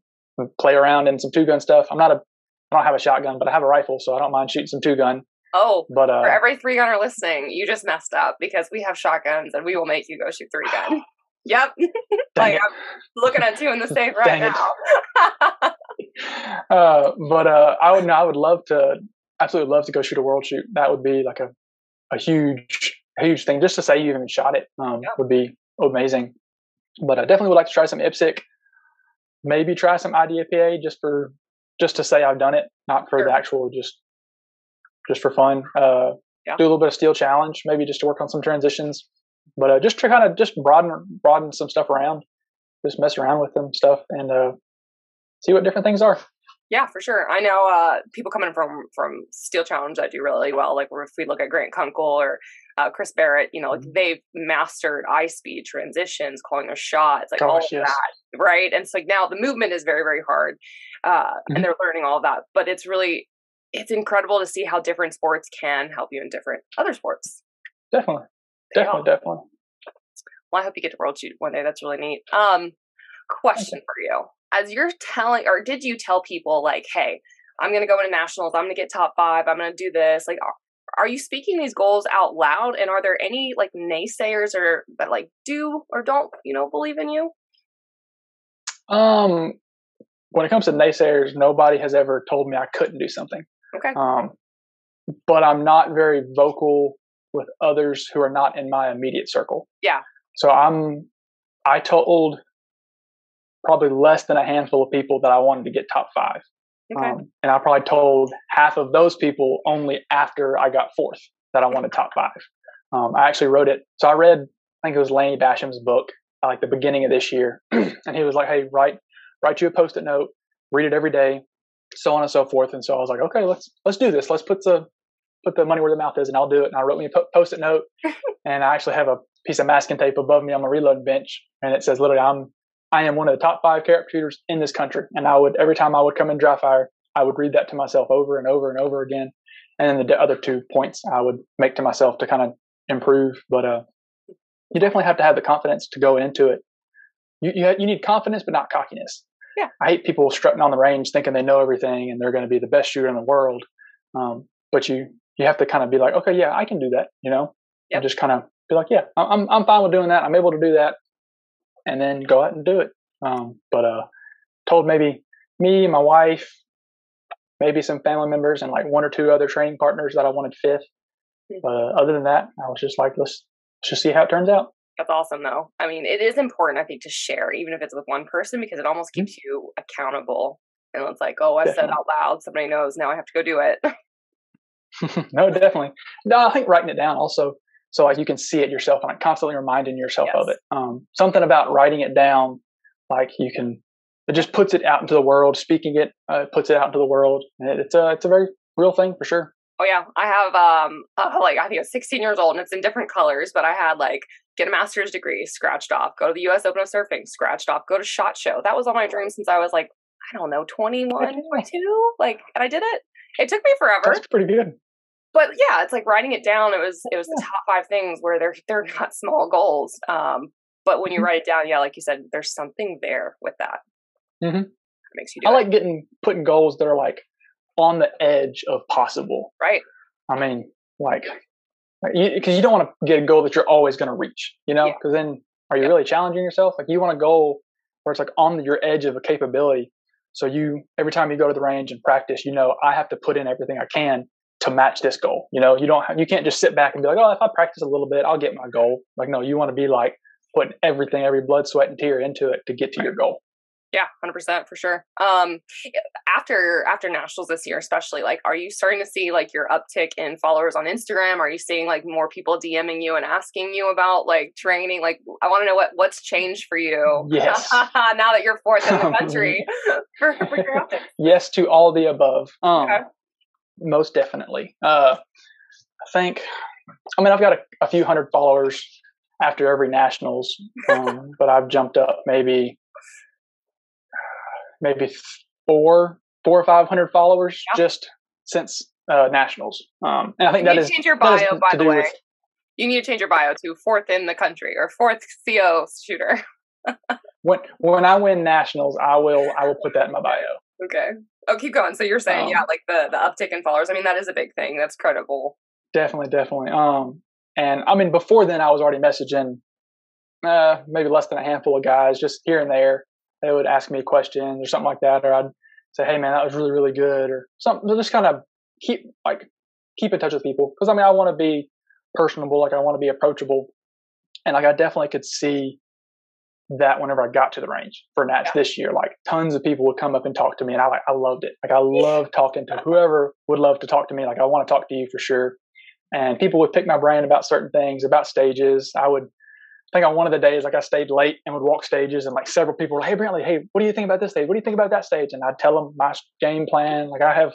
S2: play around in some two gun stuff. I'm not a I don't have a shotgun, but I have a rifle, so I don't mind shooting some two gun.
S1: Oh, but uh, for every three gunner listening, you just messed up because we have shotguns and we will make you go shoot three gun. *sighs* Yep. *laughs* like it. I'm looking at two in the *laughs* safe right now. *laughs*
S2: uh, but uh, I would I would love to absolutely love to go shoot a world shoot. That would be like a a huge huge thing. Just to say you even shot it um, yeah. would be amazing. But I definitely would like to try some IPSC. Maybe try some IDPA just for just to say I've done it, not for sure. the actual just just for fun. Uh, yeah. Do a little bit of steel challenge, maybe just to work on some transitions but uh, just to kind of just broaden broaden some stuff around, just mess around with them stuff and uh, see what different things are.
S1: Yeah, for sure. I know uh, people coming from from Steel Challenge that do really well. Like if we look at Grant Kunkel or uh, Chris Barrett, you know, mm-hmm. they've mastered eye speed transitions, calling their shots, like Gosh, all yes. that, right? And it's like now the movement is very very hard, uh, mm-hmm. and they're learning all that. But it's really it's incredible to see how different sports can help you in different other sports.
S2: Definitely. Definitely, definitely.
S1: Well, I hope you get to World Shoot one day. That's really neat. Um, question for you: As you're telling, or did you tell people like, "Hey, I'm going to go into nationals. I'm going to get top five. I'm going to do this." Like, are you speaking these goals out loud? And are there any like naysayers or that like do or don't you know believe in you?
S2: Um, when it comes to naysayers, nobody has ever told me I couldn't do something.
S1: Okay.
S2: Um, but I'm not very vocal with others who are not in my immediate circle.
S1: Yeah.
S2: So I'm I told probably less than a handful of people that I wanted to get top five. Okay. Um, and I probably told half of those people only after I got fourth that I wanted top five. Um, I actually wrote it. So I read, I think it was Lanny Bassham's book, like the beginning of this year, *clears throat* and he was like, "Hey, write write you a post-it note, read it every day, so on and so forth." And so I was like, "Okay, let's let's do this. Let's put the put the money where the mouth is and I'll do it. And I wrote me a post-it note *laughs* and I actually have a piece of masking tape above me on my reload bench. And it says literally, I'm, I am one of the top five character shooters in this country. And I would, every time I would come in dry fire, I would read that to myself over and over and over again. And then the other two points I would make to myself to kind of improve. But, uh, you definitely have to have the confidence to go into it. You, you, you need confidence, but not cockiness.
S1: Yeah.
S2: I hate people strutting on the range thinking they know everything and they're going to be the best shooter in the world. Um, but you you have to kind of be like, okay, yeah, I can do that, you know, yep. and just kind of be like, yeah, I'm I'm fine with doing that. I'm able to do that, and then go out and do it. Um, but uh, told maybe me, my wife, maybe some family members, and like one or two other training partners that I wanted fifth. Hmm. But uh, other than that, I was just like, let's, let's just see how it turns out.
S1: That's awesome, though. I mean, it is important, I think, to share, even if it's with one person, because it almost keeps mm-hmm. you accountable. And it's like, oh, I Definitely. said out loud, somebody knows. Now I have to go do it. *laughs*
S2: no, definitely. No, I think writing it down also, so like you can see it yourself and like constantly reminding yourself yes. of it. Um, something about writing it down, like you can, it just puts it out into the world. Speaking it uh, puts it out into the world. It, it's a it's a very real thing for sure.
S1: Oh yeah, I have um uh, *laughs* like I think I was 16 years old and it's in different colors, but I had like get a master's degree scratched off, go to the U.S. Open of Surfing scratched off, go to Shot Show. That was all my dream since I was like I don't know 21, *laughs* 22, like and I did it. It took me forever.
S2: That's pretty good.
S1: But yeah, it's like writing it down. It was it was the top five things where they're *laughs* they're not small goals. Um, but when you
S2: Mhm.
S1: write it down, yeah, like you said, there's something there with that.
S2: Mm-hmm.
S1: That makes you do
S2: I
S1: it.
S2: like getting putting goals that are like on the edge of possible.
S1: right.
S2: I mean, like, because you, don't want to get a goal that you're always going to reach, you know?
S1: Yeah.
S2: Because then, are you
S1: Yeah.
S2: really challenging yourself? Like, you want a goal where it's like on your edge of a capability. So you, every time you go to the range and practice, you know, I have to put in everything I can to match this goal. You know, you don't, have, you can't just sit back and be like, oh, if I practice a little bit, I'll get my goal. Like, no, you want to be like putting everything, every blood, sweat, and tear into it to get to your goal.
S1: Yeah, hundred percent for sure. Um, after after nationals this year, especially, like, are you starting to see like your uptick in followers on Instagram? Are you seeing like more people DMing you and asking you about like training? Like, I want to know what what's changed for you.
S2: Yes. *laughs*
S1: now that you're fourth in the *laughs* country *laughs* for, for your
S2: yes to all the above. Um,
S1: Okay.
S2: Most definitely. Uh, I think. I mean, I've got a, a few hundred followers after every nationals, um, *laughs* but I've jumped up maybe, maybe four, four or five hundred followers
S1: Yeah.
S2: just since uh, nationals. Um, and I think
S1: You
S2: that
S1: need
S2: is
S1: to change your bio, by the way.
S2: with-
S1: You need to change your bio to fourth in the country or fourth CO shooter. *laughs*
S2: when when I win nationals, I will I will put that in my bio.
S1: Okay. Oh, keep going. So you're saying,
S2: Um,
S1: yeah, like the the uptick in followers. I mean, that is a big thing. That's credible.
S2: Definitely, definitely. Um, and I mean, before then, I was already messaging, uh, maybe less than a handful of guys, just here and there. They would ask me questions or something like that, or I'd say, "Hey, man, that was really, really good," or something. Just kind of keep like keep in touch with people because I mean, I want to be personable, like I want to be approachable, and like I definitely could see that whenever I got to the range for Nats
S1: Yeah.
S2: this year, like tons of people would come up and talk to me, and I like I loved it. Like I love talking to whoever would love to talk to me. Like I want to talk to you for sure and people would pick my brain about certain things about stages i would I think on one of the days like i stayed late and would walk stages and like several people were like hey brantley hey what do you think about this stage what do you think about that stage and i'd tell them my game plan like i have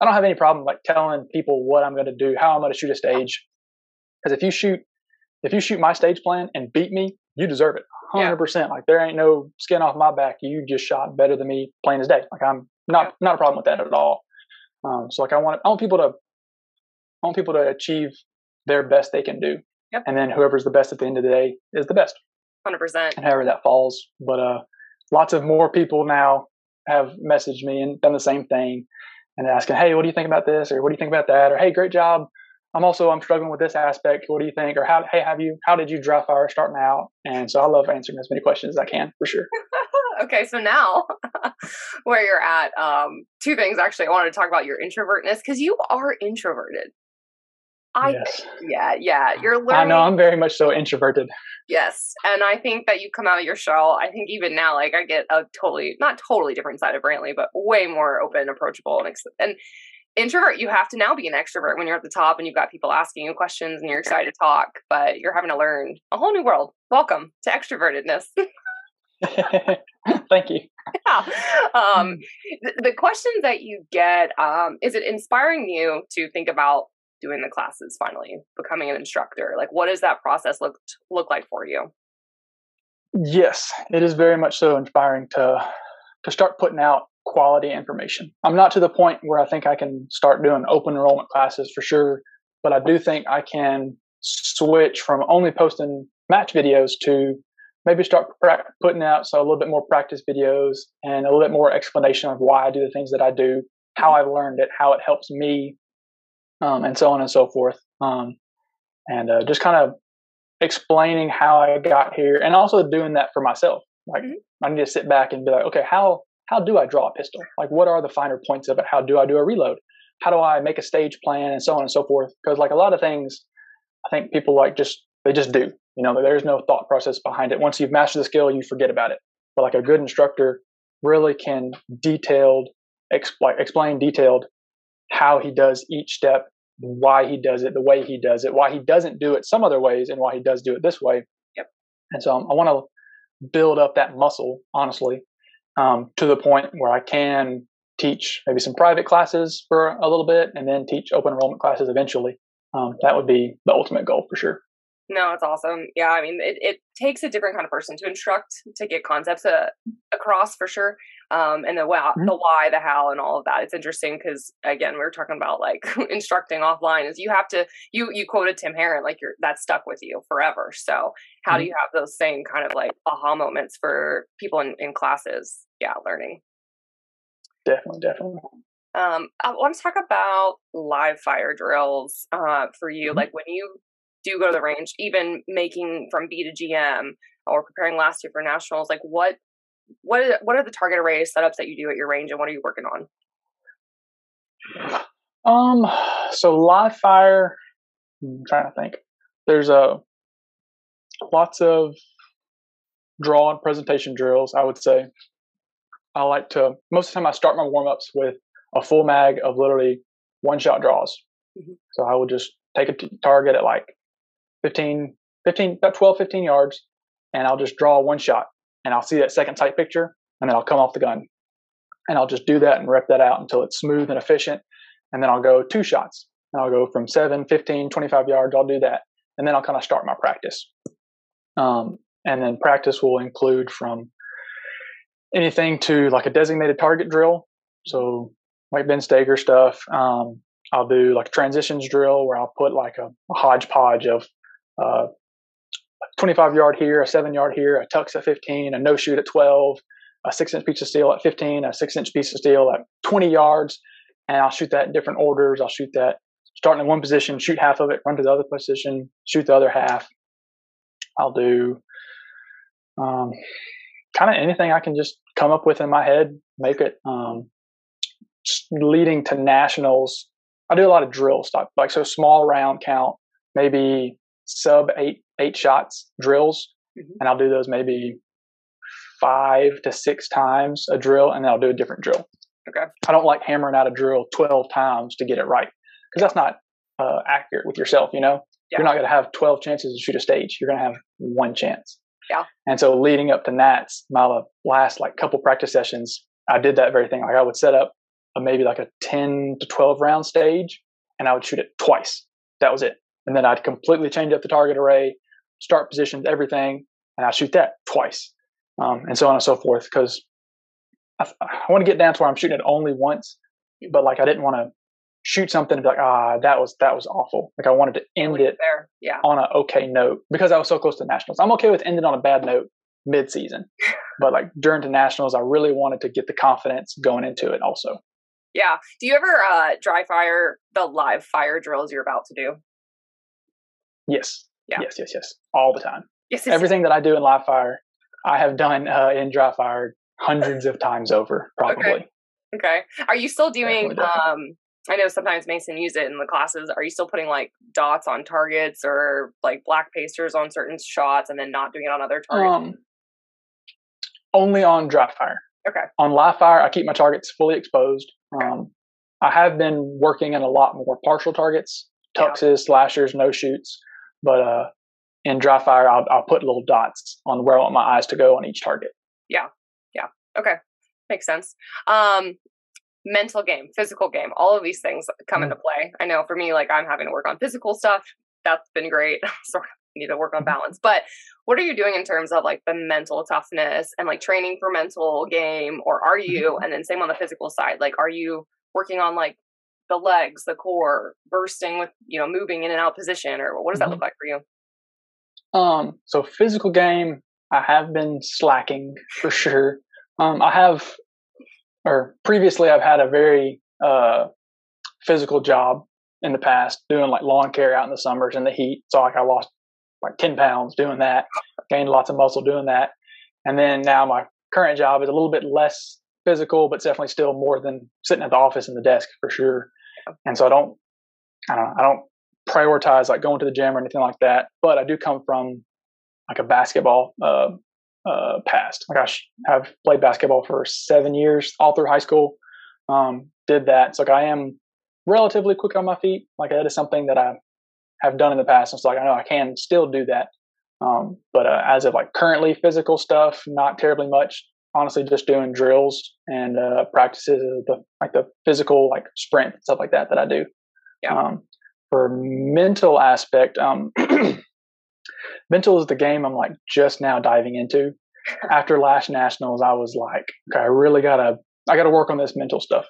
S2: i don't have any problem like telling people what i'm going to do how i'm going to shoot a stage because if you shoot if you shoot my stage plan and beat me you deserve it 100% like there ain't no skin off my back you just shot better than me plain as day like i'm not not a problem with that at all um, so like i want i want people to I want people to achieve their best they can do.
S1: Yep.
S2: And then whoever's the best at the end of the day is the best,
S1: Hundred percent.
S2: and however that falls. But uh, lots of more people now have messaged me and done the same thing, and asking, "Hey, what do you think about this?" or "What do you think about that?" or "Hey, great job. I'm also I'm struggling with this aspect. What do you think?" or "How hey have you how did you dry fire starting out?" And so I love answering as many questions as I can for sure. *laughs*
S1: okay, so now *laughs* where you're at, um, two things actually. I wanted to talk about your introvertness because you are introverted. I
S2: yes.
S1: yeah yeah you're learning.
S2: I know I'm very much so introverted.
S1: Yes, and I think that you come out of your shell. I think even now, like I get a totally not totally different side of Brantley, but way more open, approachable, and and introvert. You have to now be an extrovert when you're at the top and you've got people asking you questions and you're excited to talk, but you're having to learn a whole new world. Welcome to extrovertedness. *laughs*
S2: Thank you. *laughs*
S1: yeah. Um, the, the questions that you get, um, is it inspiring you to think about doing the classes finally, becoming an instructor? Like, what does that process look look like for you?
S2: Yes, it is very much so inspiring to to start putting out quality information. I'm not to the point where I think I can start doing open enrollment classes for sure, but I do think I can switch from only posting match videos to maybe start putting out so a little bit more practice videos and a little bit more explanation of why I do the things that I do, how I've learned it, how it helps me, um, and so on and so forth. Um, and uh, just kind of explaining how I got here and also doing that for myself. Like
S1: Mhm.
S2: I need to sit back and be like, okay, how how do I draw a pistol? Like what are the finer points of it? How do I do a reload? How do I make a stage plan and so on and so forth? Because like a lot of things I think people like just they just do. You know, there's no thought process behind it. Once you've mastered the skill, you forget about it. But like a good instructor really can detailed expl- explain detailed how he does each step, why he does it, the way he does it, why he doesn't do it some other ways, and why he does do it this way.
S1: Yep.
S2: And so um, I want to build up that muscle, honestly, um, to the point where I can teach maybe some private classes for a little bit, and then teach open enrollment classes eventually. Um, that would be the ultimate goal for sure.
S1: No, it's awesome. Yeah, I mean, it, it takes a different kind of person to instruct to get concepts uh, across for sure. Um, and the why, mm-hmm. the why, the how, and all of that. It's interesting because again, we were talking about like *laughs* instructing offline. Is you have to you you quoted Tim Herron like you're that stuck with you forever. So how mm-hmm. do you have those same kind of like aha moments for people in, in classes? Yeah, learning.
S2: Definitely, definitely.
S1: Um, I want to talk about live fire drills uh, for you. Mm-hmm. Like when you do go to the range, even making from B to GM or preparing last year for nationals, like what what are, what are the target array setups that you do at your range and what are you working on?
S2: Um, so live fire, I'm trying to think. There's a uh, lots of draw and presentation drills, I would say. I like to most of the time I start my warm ups with a full mag of literally one shot draws. Mm-hmm. So I would just take a t- target at like 15, 15, about 12, 15 yards, and I'll just draw one shot. And I'll see that second sight picture, and then I'll come off the gun. And I'll just do that and rep that out until it's smooth and efficient. And then I'll go two shots. And I'll go from 7, 15, 25 yards. I'll do that. And then I'll kind of start my practice. Um, and then practice will include from anything to like a designated target drill. So like Ben Stoeger stuff. Um, I'll do like a transitions drill where I'll put like a, a hodgepodge of uh, 25 yard here, a seven yard here, a tux at 15, a no shoot at 12, a six inch piece of steel at 15, a six inch piece of steel at 20 yards. And I'll shoot that in different orders. I'll shoot that starting in one position, shoot half of it, run to the other position, shoot the other half. I'll do um, kind of anything I can just come up with in my head, make it um, leading to nationals. I do a lot of drill stuff, like so small round count, maybe sub eight eight shots drills, mm-hmm. and I'll do those maybe five to six times a drill, and then I'll do a different drill.
S1: Okay.
S2: I don't like hammering out a drill twelve times to get it right because that's not uh, accurate with yourself. You know, yeah. you're not going to have twelve chances to shoot a stage. You're going to have one chance.
S1: Yeah.
S2: And so leading up to Nats, my last like couple practice sessions, I did that very thing. Like I would set up a, maybe like a ten to twelve round stage, and I would shoot it twice. That was it and then I'd completely change up the target array, start positions, everything, and I shoot that twice, um, and so on and so forth. Because I, I want to get down to where I'm shooting it only once, but like I didn't want to shoot something and be like, ah, that was that was awful. Like I wanted to end it
S1: there. Yeah.
S2: on an okay note because I was so close to nationals. I'm okay with ending on a bad note mid season, *laughs* but like during the nationals, I really wanted to get the confidence going into it also.
S1: Yeah. Do you ever uh, dry fire the live fire drills you're about to do?
S2: Yes. Yeah. Yes, yes, yes. All the time.
S1: Yes, yes
S2: Everything
S1: yes.
S2: that I do in live fire, I have done uh, in dry fire hundreds of times over, probably.
S1: Okay. okay. Are you still doing? Definitely, definitely. Um, I know sometimes Mason use it in the classes. Are you still putting like dots on targets or like black pasters on certain shots and then not doing it on other targets? Um,
S2: only on dry fire.
S1: Okay.
S2: On live fire, I keep my targets fully exposed. Okay. Um, I have been working in a lot more partial targets, tuxes, yeah. slashers, no shoots. But uh, in dry fire, I'll, I'll put little dots on where I want my eyes to go on each target.
S1: Yeah. Yeah. Okay. Makes sense. Um, mental game, physical game, all of these things come into play. I know for me, like I'm having to work on physical stuff. That's been great. *laughs* so I need to work on mm-hmm. balance. But what are you doing in terms of like the mental toughness and like training for mental game? Or are you, mm-hmm. and then same on the physical side, like are you working on like the legs, the core, bursting with, you know, moving in and out position, or what does that mm-hmm. look like for you?
S2: Um, so physical game, I have been slacking for sure. Um, I have, or previously, I've had a very uh, physical job in the past, doing like lawn care out in the summers in the heat. So like I lost like ten pounds doing that, gained lots of muscle doing that, and then now my current job is a little bit less physical, but definitely still more than sitting at the office and the desk for sure. And so I don't, I don't, I don't prioritize like going to the gym or anything like that. But I do come from like a basketball uh, uh, past. Like I sh- have played basketball for seven years, all through high school. Um, did that. So like I am relatively quick on my feet. Like that is something that I have done in the past. And so like I know I can still do that. Um, but uh, as of like currently physical stuff, not terribly much. honestly just doing drills and uh, practices the like the physical like sprint stuff like that that I do.
S1: Yeah.
S2: Um, for mental aspect, um, *clears throat* mental is the game I'm like just now diving into. *laughs* After last nationals, I was like, okay, I really gotta I gotta work on this mental stuff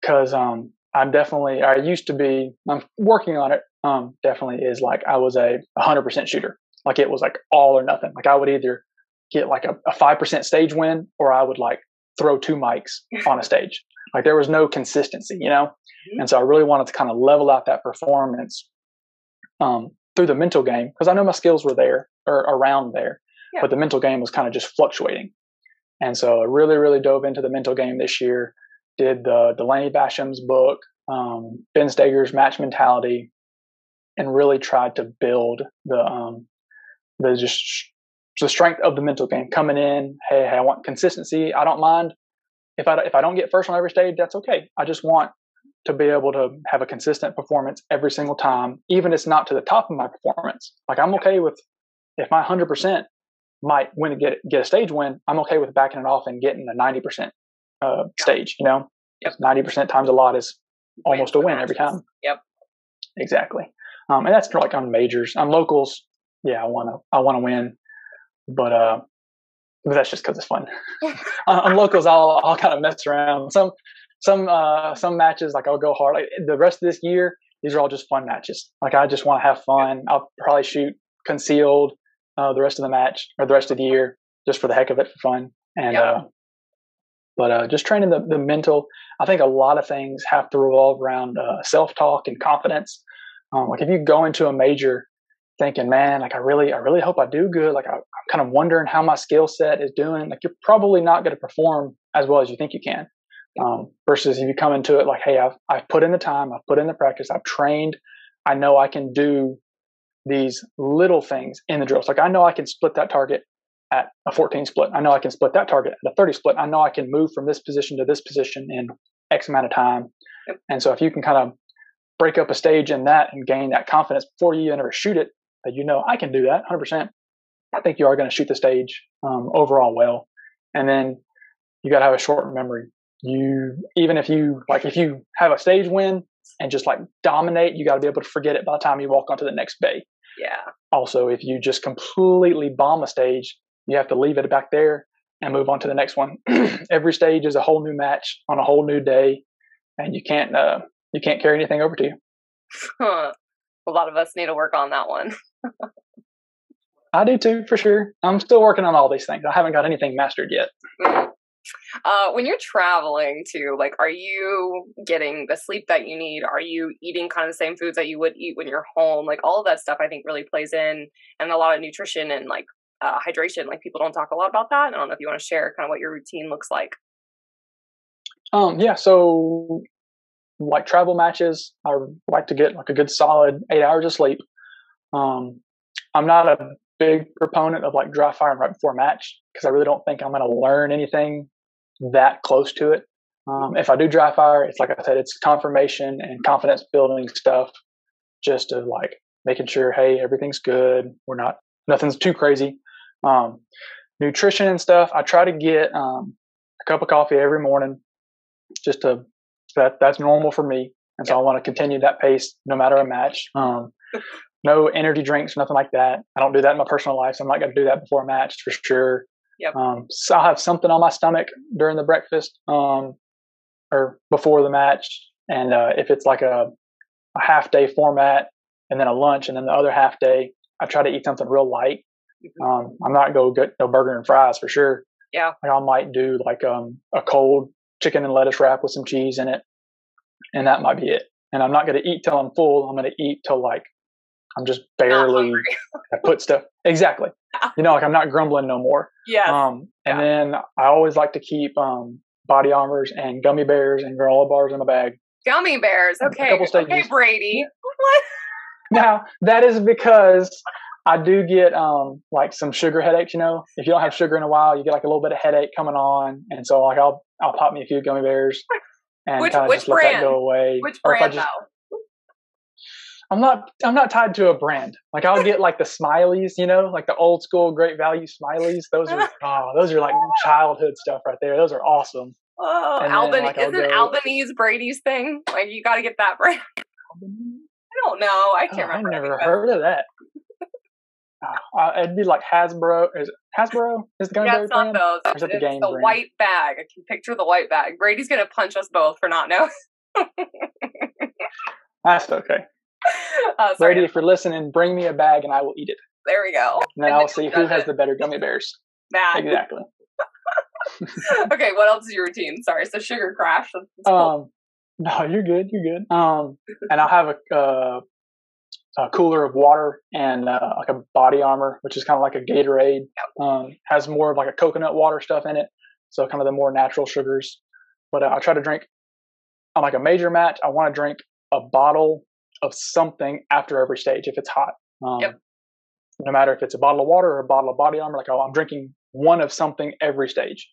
S2: because um, I'm definitely I used to be I'm working on it. Um, definitely is like I was a 100% shooter. Like it was like all or nothing. Like I would either get like a, a 5% stage win or I would like throw two mics on a *laughs* stage. Like there was no consistency, you know?
S1: Mhm.
S2: And so I really wanted to kind of level out that performance um, through the mental game because I know my skills were there or around there,
S1: Yeah.
S2: but the mental game was kind of just fluctuating. And so I really, really dove into the mental game this year. Did the Delaney Bassham's book, um, Ben Stoeger's Match Mentality, and really tried to build the um, the just the strength of the mental game coming in. Hey, hey, I want consistency. I don't mind if I if I don't get first on every stage. That's okay. I just want to be able to have a consistent performance every single time, even if it's not to the top of my performance. Like I'm okay with if my hundred percent might win and get get a stage win. I'm okay with backing it off and getting a ninety percent uh, stage. You know,
S1: Yep.
S2: ninety percent times a lot is almost a
S1: Win
S2: win every time.
S1: Yep.
S2: Exactly. Um, and that's like on majors. On locals, yeah, I want to I want to win, but uh, but that's just because it's fun. *laughs* *laughs* on, on locals, I'll I'll kind of mess around. Some some uh some matches like I'll go hard. Like the rest of this year, these are all just fun matches. Like I just want to have fun. I'll probably shoot concealed uh, the rest of the match or the rest of the year just for the heck of it for fun. And uh, but uh, just training the the mental. I think a lot of things have to revolve around uh, self talk and confidence. Um, like if you go into a major thinking, man, like I really, I really hope I do good. Like I, I'm kind of wondering how my skill set is doing. Like you're probably not going to perform as well as you think you can. Um, versus if you come into it like, hey, I've I've put in the time, I've put in the practice, I've trained, I know I can do these little things in the drills. Like I know I can split that target at a 14 split. I know I can split that target at a 30 split. I know I can move from this position to this position in X amount of time.
S1: Yep.
S2: And so if you can kind of break up a stage in that and gain that confidence before you ever shoot it, that you know I can do that 100%. I think you are going to shoot the stage um, overall well. And then you got to have a short memory. You even if you like if you have a stage win and just like dominate, you got to be able to forget it by the time you walk onto the next bay
S1: Yeah.
S2: also if you just completely bomb a stage you have to leave it back there and move on to the next one *clears throat* every stage is a whole new match on a whole new day and you can't uh, you can't carry anything over to you
S1: Huh. *laughs* A lot of us need to work on that one. *laughs*
S2: i do too for sure i'm still working on all these things i haven't got anything mastered yet
S1: Mm. Uh, when you're traveling to, like, are you getting the sleep that you need? Are you eating kind of the same foods that you would eat when you're home? Like, all of that stuff I think really plays in, and a lot of nutrition and like uh, hydration. Like, people don't talk a lot about that. I don't know if you want to share kind of what your routine looks like.
S2: um yeah so like travel matches i like to get like a good solid eight hours of sleep um i'm not a big proponent of like dry firing right before a match because I really don't think I'm going to learn anything that close to it. Um, if I do dry fire, it's like I said, it's confirmation and confidence building stuff, just of like making sure, hey, everything's good. We're not, nothing's too crazy. Um, nutrition and stuff, I try to get um, a cup of coffee every morning, just to that that's normal for me, and so I want to continue that pace no matter a match. Um, no energy drinks, nothing like that. I don't do that in my personal life, so I'm not going to do that before a match for sure.
S1: Yep.
S2: Um, so I'll have something on my stomach during the breakfast, um, or before the match, and uh, if it's like a, a half day format, and then a lunch, and then the other half day, I try to eat something real light. Um, I'm not going to go get no burger and fries for sure.
S1: Yeah.
S2: Like I might do like um, a cold chicken and lettuce wrap with some cheese in it, and that might be it. And I'm not going to eat till I'm full. I'm going to eat till like I'm just barely. *laughs* I put stuff exactly. You know, like I'm not grumbling no more.
S1: yes.
S2: Um, and then I always like to keep um, body armors and gummy bears and granola bars in my bag.
S1: Gummy bears. Okay. Okay. Brady. What? *laughs*
S2: Now that is because I do get um, like some sugar headaches. You know, if you don't have sugar in a while, you get like a little bit of headache coming on, and so like I'll I'll pop me a few gummy bears *laughs* and
S1: Which-
S2: kind of
S1: which
S2: just let that go away.
S1: Which
S2: Or if I
S1: brand
S2: just-
S1: though?
S2: I'm not I'm not tied to a brand. Like I'll get like the smileys, you know, like the old school great value smileys. Those are *laughs* oh, those are like childhood stuff right there. Those are awesome.
S1: Oh,
S2: And then, like,
S1: isn't
S2: go-
S1: Albanese Brady's thing? Like you got to get that brand. *laughs* I don't know. I
S2: Oh,
S1: can't remember.
S2: I've never heard of that. Oh, uh, it'd be like Haribo. Is Haribo? Is the
S1: Yeah,
S2: Gunberry
S1: it's not
S2: brand?
S1: those.
S2: Or is it the game
S1: the
S2: brand?
S1: white bag. I can picture the white bag. Brady's gonna punch us both for not knowing. *laughs*
S2: That's okay. *laughs*
S1: Uh, sorry.
S2: Brady, if you're listening, bring me a bag and I will eat it.
S1: There we go.
S2: And then
S1: And
S2: I'll
S1: then
S2: see
S1: who
S2: has
S1: it?
S2: the better gummy bears.
S1: Bad.
S2: Exactly. *laughs* *laughs*
S1: okay, what else is your routine? Sorry, so sugar crash. That's, that's cool.
S2: Um, no, you're good. You're good. Um, and I'll have a, uh, a cooler of water and uh, like a body armor, which is kind of like a Gatorade. Um, has more of like a coconut water stuff in it, so kind of the more natural sugars. But uh, I try to drink on like a major match. I want to drink a bottle of something after every stage if it's hot. Um,
S1: Yep.
S2: No matter if it's a bottle of water or a bottle of body armor, like oh, I'm drinking one of something every stage.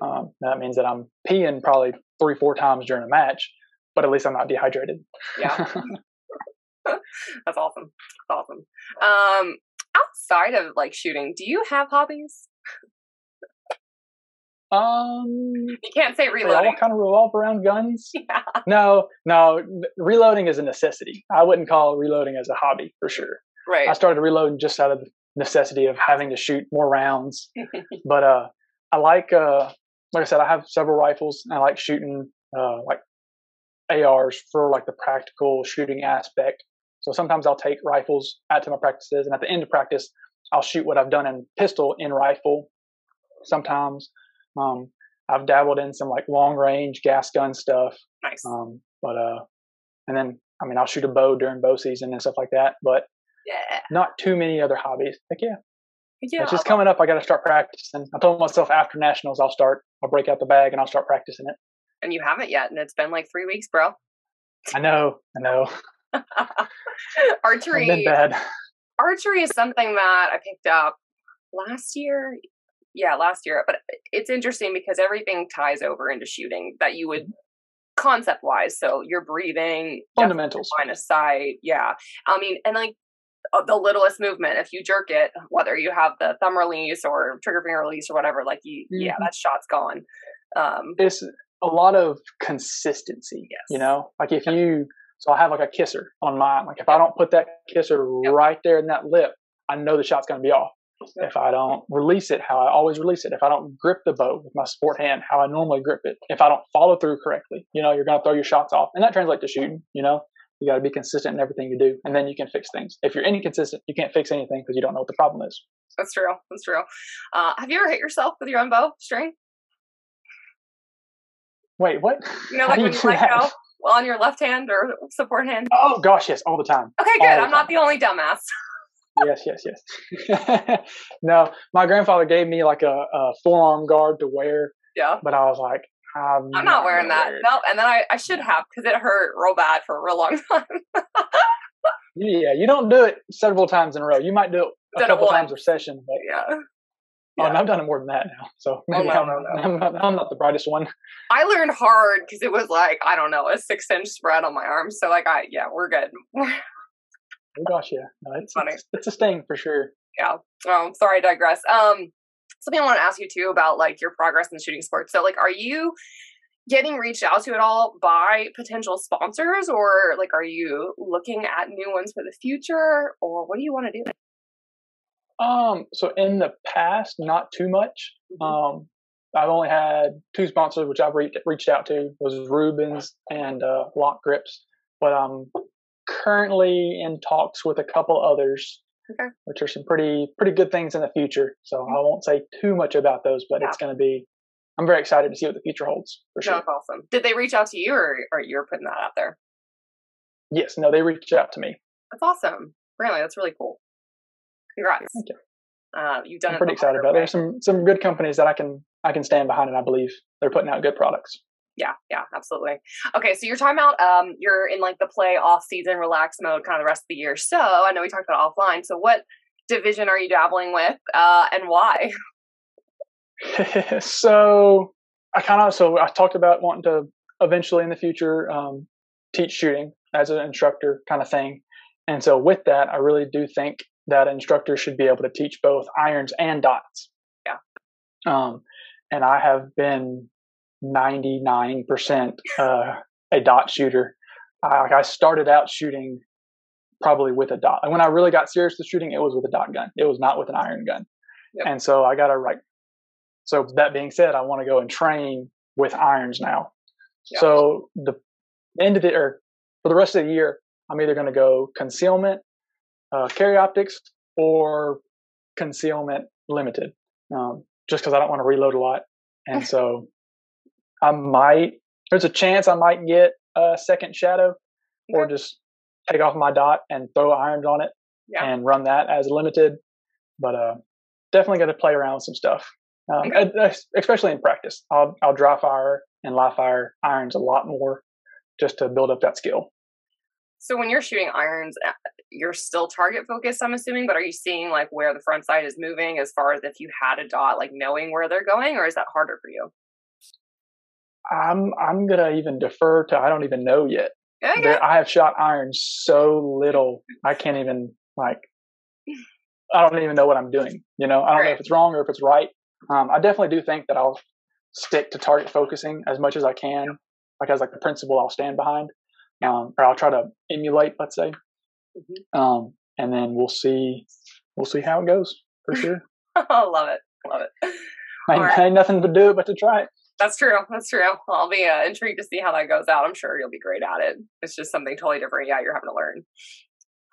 S2: Um, that means that I'm peeing probably three, four times during a match, but at least I'm not dehydrated.
S1: Yeah. *laughs* That's awesome. That's awesome. Um, outside of like shooting, do you have hobbies?
S2: Um,
S1: You can't say
S2: they all
S1: reloading.
S2: kind of revolve around guns. *laughs*
S1: Yeah.
S2: No, no, reloading is a necessity. I wouldn't call reloading as a hobby for sure.
S1: Right.
S2: I started reloading just out of the necessity of having to shoot more rounds. but uh, I like, uh, like I said, I have several rifles. And I like shooting uh, like ARs for like the practical shooting aspect. So sometimes I'll take rifles out to my practices, and at the end of practice, I'll shoot what I've done in pistol in rifle. Sometimes um, I've dabbled in some like long range gas gun stuff.
S1: nice.
S2: Um, but uh, and then I mean I'll shoot a bow during bow season and stuff like that. But
S1: yeah.
S2: not too many other hobbies. Like yeah,
S1: Yeah.
S2: it's just coming up. I got to start practicing. I told myself after nationals I'll start. I'll break out the bag and I'll start practicing it.
S1: and you haven't yet, and it's been like three weeks, bro.
S2: I know, I know. *laughs* I've
S1: archery.
S2: been bad.
S1: archery is something that I picked up last year. Yeah, last year. But it's interesting because everything ties over into shooting that you would concept wise. So you're breathing,
S2: Fundamentals.
S1: line of sight. Yeah. I mean, and like uh, the littlest movement, if you jerk it, whether you have the thumb release or trigger finger release or whatever, like you, yeah,
S2: Mhm.
S1: that shot's gone. Um,
S2: It's a lot of consistency.
S1: Yes.
S2: You know, like if you. So I have like a kisser on mine. Like if I don't put that kisser
S1: Yep.
S2: right there in that lip, I know the shot's going to be off. If I don't release it how I always release it, if I don't grip the bow with my sport hand how I normally grip it, if I don't follow through correctly, you know, you're going to throw your shots off. And that translates to shooting, you know. You got to be consistent in everything you do, and then you can fix things. If you're inconsistent, you can't fix anything because you don't know what the problem is.
S1: that's true. That's true. Uh, have you ever hit yourself with your own bow string?
S2: Wait, what?
S1: You know, like when you let
S2: that?
S1: go well, on your left hand or support hand.
S2: Oh gosh, yes, all the time.
S1: Okay, good. I'm not
S2: time.
S1: the only dumbass.
S2: Yes, yes, yes. *laughs* no, my grandfather gave me like a, a forearm guard to wear,
S1: Yeah.
S2: but I was like, I'm,
S1: I'm not wearing that. No, and then I, I should have because it hurt real bad for a real long *laughs* time.
S2: Yeah, you don't do it several times in a row. You might do it a
S1: Done it
S2: times a session, but
S1: yeah.
S2: oh,
S1: Yeah.
S2: and I've done it more than that now. So oh, maybe
S1: no,
S2: I'm,
S1: no, no.
S2: I'm, not, I'm not the brightest one.
S1: I learned hard because it was like, I don't know, a six inch spread on my arm. So, like, I, yeah, we're good. *laughs*
S2: Oh gosh, yeah, no, it's,
S1: Funny.
S2: it's it's a sting for sure. Yeah.
S1: Oh, sorry, I digress. Um, something I want to ask you too about like your progress in shooting sports. So, like, are you getting reached out to at all by potential sponsors, or like, are you looking at new ones for the future, or what do you want to do?
S2: Um, so in the past, not too much.
S1: Mhm.
S2: Um, I've only had two sponsors, which I've reached reached out to was Rubens and uh, LOK Grips, but I'm currently in talks with a couple others,
S1: Okay.
S2: which are some pretty pretty good things in the future. So I won't say too much about those, but it's going to be. I'm very excited to see what the future holds for sure.
S1: That's awesome. Did they reach out to you, or, or you're putting that out there?
S2: Yes, no, they reached out to me.
S1: That's awesome. Really, that's really cool. Congrats.
S2: Thank you.
S1: Uh, you've done
S2: I'm
S1: it.
S2: pretty excited about. it.
S1: way.
S2: There's some some good companies that I can I can stand behind, and I believe they're putting out good products.
S1: Yeah, yeah, absolutely. Okay, so you're talking about um, you're in like the play off season, relax mode, kind of the rest of the year. So I know we talked about offline. So what division are you dabbling with, uh, and why? *laughs* *laughs*
S2: so I kind of so I talked about wanting to eventually in the future um, teach shooting as an instructor kind of thing, and so with that, I really do think that instructors should be able to teach both irons and dots.
S1: Yeah.
S2: Um, and I have been 99% uh, a dot shooter. I, I started out shooting probably with a dot. And when I really got serious with shooting, it was with a dot gun. It was not with an iron gun.
S1: Yep.
S2: And so I got to right. So that being said, I want to go and train with irons now.
S1: Yeah.
S2: So the end of the or for the rest of the year, I'm either going to go concealment, uh, carry optics, or concealment limited, um, just because I don't want to reload a lot. And *laughs* so I might. There's a chance I might get a second shadow, or just take off my dot and throw irons on it
S1: Yeah.
S2: and run that as limited. But uh, definitely got to play around with some stuff, um,
S1: Okay.
S2: e- especially in practice. I'll I'll dry fire and live fire irons a lot more just to build up that skill.
S1: So when you're shooting irons, uh, you're still target focused, I'm assuming, but are you seeing like where the front sight is moving as far as if you had a dot, like knowing where they're going, or is that harder for you?
S2: I'm I'm gonna even defer to I don't even know yet.
S1: Okay.
S2: There, I have shot iron so little I can't even like I don't even know what I'm doing. You know, I don't know if it's wrong or if it's right. Um, I definitely do think that I'll stick to target focusing as much as I can, like as like the principle I'll stand behind, um, or I'll try to emulate, let's say,
S1: Mhm.
S2: um, and then we'll see we'll see how it goes for *laughs* sure.
S1: I love it. Love it.
S2: ain't,
S1: Alright.
S2: ain't nothing to do but to try it.
S1: That's true. That's true. I'll be uh, intrigued to see how that goes out. I'm sure you'll be great at it. It's just something totally different. Yeah, you're having to learn.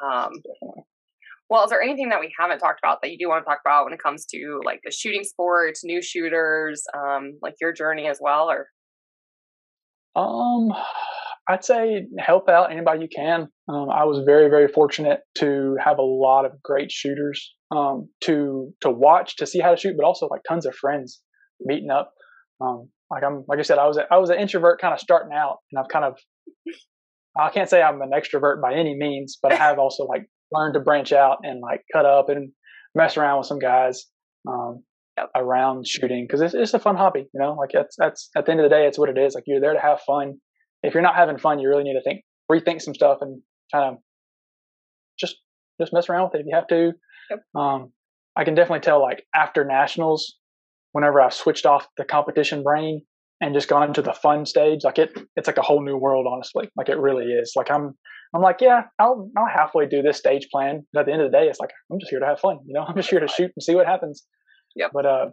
S1: Um, well, is there anything that we haven't talked about that you do want to talk about when it comes to like the shooting sports, new shooters, um, like your journey as well? Or
S2: Um, I'd say help out anybody you can. Um, I was very, very fortunate to have a lot of great shooters um, to to watch, to see how to shoot, but also like tons of friends meeting up. Um, like I'm, like I said, I was a, I was an introvert kind of starting out, and I've kind of I can't say I'm an extrovert by any means, but I have also like learned to branch out and like cut up and mess around with some guys um, around shooting because it's, it's a fun hobby. You know, like that's that's at the end of the day, it's what it is. Like you're there to have fun. If you're not having fun, you really need to think, rethink some stuff, and kind of just just mess around with it if you have to.
S1: Yep.
S2: Um, I can definitely tell like after nationals, whenever I've switched off the competition brain and just gone into the fun stage, like it it's like a whole new world, honestly. Like it really is. Like I'm I'm like, yeah, I'll I'll halfway do this stage plan. But at the end of the day, it's like I'm just here to have fun. You know, *laughs* I'm just here to shoot and see what happens.
S1: Yep.
S2: But uh,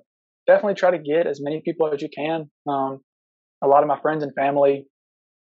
S2: definitely try to get as many people as you can. Um, a lot of my friends and family,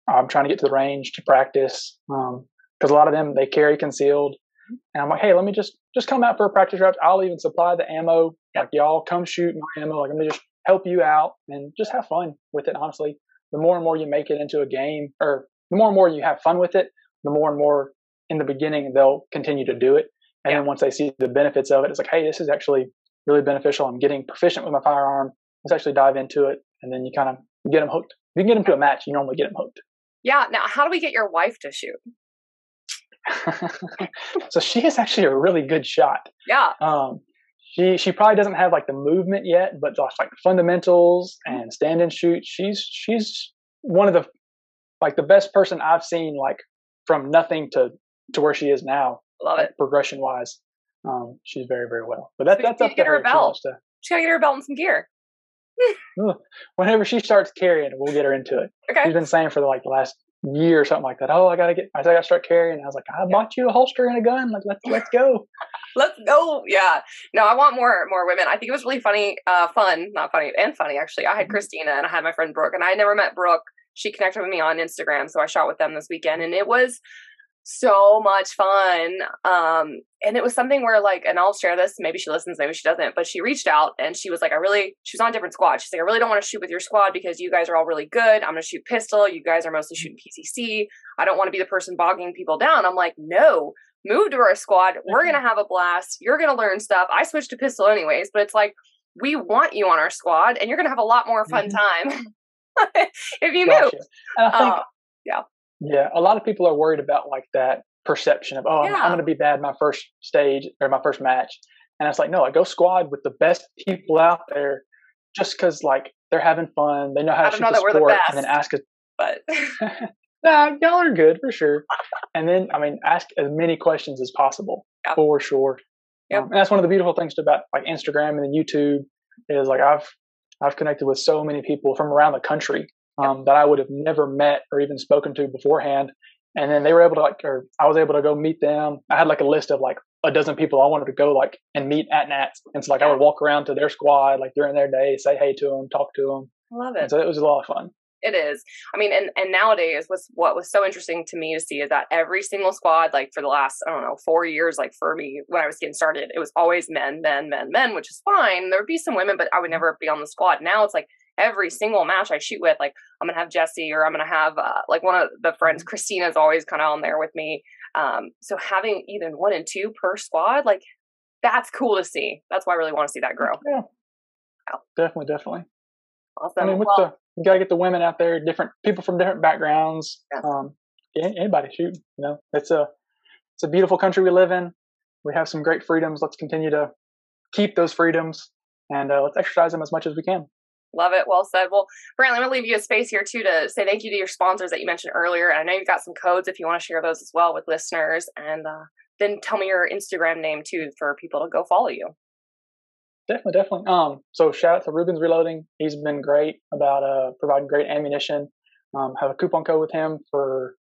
S2: I'm trying to get to the range to practice because a lot of them they carry concealed, and I'm like, hey, let me just just come out for a practice route. I'll even supply the ammo. Like y'all come shoot my ammo. Like I'm gonna just help you out and just have fun with it. Honestly, the more and more you make it into a game, or the more and more you have fun with it, the more and more in the beginning they'll continue to do it. And then once they see the benefits of it, it's like, hey, this is actually really beneficial. I'm getting proficient with my firearm. Let's actually dive into it, and then you kind of get them hooked. If you can get them to a match, you normally get them hooked.
S1: yeah, now how do we get your wife to shoot? *laughs*
S2: so she is actually a really good shot.
S1: Yeah,
S2: Um, she she probably doesn't have like the movement yet, but like fundamentals and stand and shoot, she's she's one of the like the best person I've seen like from nothing to to where she is now,
S1: love it.
S2: progression wise. Um, she's very very well. But that,
S1: So
S2: that's up
S1: to her
S2: she
S1: belt.
S2: wants to-
S1: She gotta get her belt and some gear. *laughs*
S2: Whenever she starts carrying, we'll get her into it.
S1: Okay.
S2: She's been saying for like the last year or something like that. Oh, I gotta get. I gotta start carrying. I was like, I bought you a holster and a gun. Like let's let's go. *laughs*
S1: Let's go. Yeah. No, I want more more women. I think it was really funny, uh, fun, not funny, and funny actually. I had
S2: Mhm.
S1: Christina and I had my friend Brooke, and I never met Brooke. She connected with me on Instagram, so I shot with them this weekend, and it was so much fun. Um, and it was something where like, and I'll share this. Maybe she listens, maybe she doesn't. But she reached out and she was like, I really. She was on a different squad. She's like, I really don't want to shoot with your squad because you guys are all really good. I'm gonna shoot pistol. You guys are mostly shooting PCC. I don't want to be the person bogging people down. I'm like, no, move to our squad. We're gonna have a blast. You're gonna learn stuff. I switched to pistol anyways, but it's like we want you on our squad, and you're gonna have a lot more fun time *laughs* if you move.
S2: Gotcha. Think
S1: Uh,
S2: Yeah, a lot of people are worried about like that perception of, oh, I'm- I'm going to be bad my first stage or my first match. And it's like, no, I go squad with the best people out there just because like they're having fun. They know how to shoot the
S1: we're the
S2: sport and then ask us.
S1: but *laughs*
S2: nah, y'all are good for sure. *laughs* And then, I mean, ask as many questions as possible for sure. Yep. Um, and that's one of the beautiful things about like Instagram and YouTube is like I've I've connected with so many people from around the country um, that I would have never met or even spoken to beforehand. And then they were able to like, or I was able to go meet them. I had like a list of like a dozen people I wanted to go like and meet at Nats. And so like I would walk around to their squad like during their day, say hey to them, talk to them.
S1: I love it.
S2: And so it was a lot of fun.
S1: It is. I mean, and and nowadays, what's what was so interesting to me to see is that every single squad, like for the last I don't know four years, like for me when I was getting started, it was always men, men, men, men, which is fine. There would be some women, but I would never be on the squad. Now it's like every single match I shoot with, like I'm gonna have Jesse or I'm gonna have uh, like one of the friends, mm-hmm. Christina's always kind of on there with me. Um, so having even one and two per squad, like that's cool to see. That's why I really want to see that grow.
S2: Yeah, yeah. definitely, definitely.
S1: Awesome. I
S2: mean, with well, the you gotta get the women out there, different people from different backgrounds. Yeah. Um, anybody shoot. You know, it's a it's a beautiful country we live in. We have some great freedoms. Let's continue to keep those freedoms and uh, let's exercise them as much as we can.
S1: Love it. Well said. Well, Brantley, I'm going to leave you a space here too to say thank you to your sponsors that you mentioned earlier. And I know you've got some codes if you want to share those as well with listeners. And uh, then tell me your Instagram name too for people to go follow you.
S2: Definitely, definitely. Um, so shout out to Rubens Reloading. He's been great about uh, providing great ammunition. Um, have a coupon code with him for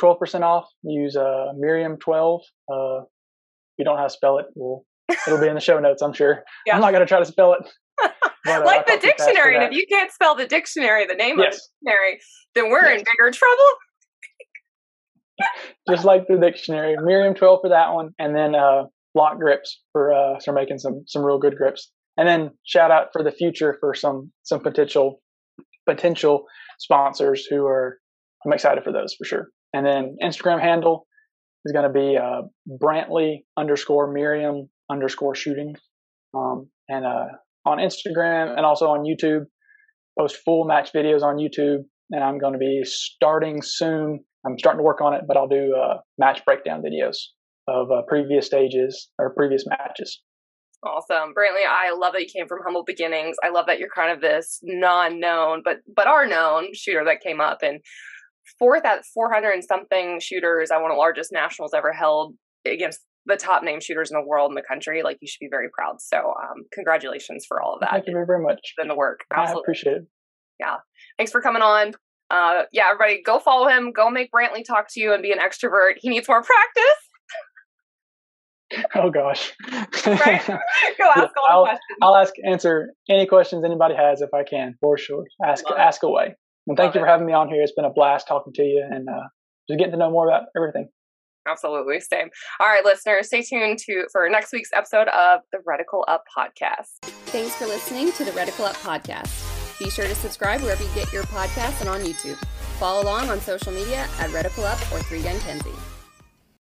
S2: 12% off. Use uh, Merriam12. Uh, if you don't know how to spell it, well, it'll be in the show notes, I'm sure. *laughs* Yeah. I'm not going to try to spell it.
S1: But, uh, like the dictionary. And if you can't spell the dictionary, the name yes. of the dictionary, then we're yes. in bigger trouble. *laughs*
S2: Just like the dictionary. Merriam 12 for that one. And then uh, LOK grips for uh, for making some some real good grips. And then shout out for the future for some some potential potential sponsors who are I'm excited for those for sure. And then Instagram handle is going to be uh, Brantley underscore Merriam underscore shooting. Um, and uh, on Instagram and also on YouTube. Post full match videos on YouTube, and I'm going to be starting soon. I'm starting to work on it, but I'll do uh, match breakdown videos of uh, previous stages or previous matches.
S1: Awesome, Brantley. I love that you came from humble beginnings. I love that you're kind of this non-known, but but are known shooter that came up and fourth at 400 and something shooters. I of the largest nationals ever held against the top name shooters in the world in the country. Like you should be very proud. So um, congratulations for all of that.
S2: Thank you very, very much.
S1: In the work. Absolutely.
S2: I appreciate it.
S1: Yeah. Thanks for coming on. Uh, yeah, everybody go follow him. Go make Brantley talk to you and be an extrovert. He needs more practice.
S2: Oh gosh.
S1: right? *laughs* Go ask all
S2: I'll,
S1: questions.
S2: I'll ask answer any questions anybody has if I can, for sure. Ask Love ask it. away. And thank Love you for having me on here. It's been a blast talking to you and uh, just getting to know more about everything.
S1: Absolutely. Same. All right, listeners, stay tuned to for next week's episode of the Reticle Up Podcast.
S3: Thanks for listening to the Reticle Up Podcast. Be sure to subscribe wherever you get your podcasts and on YouTube. Follow along on social media at Reticle Up or Three Gun Kenzie.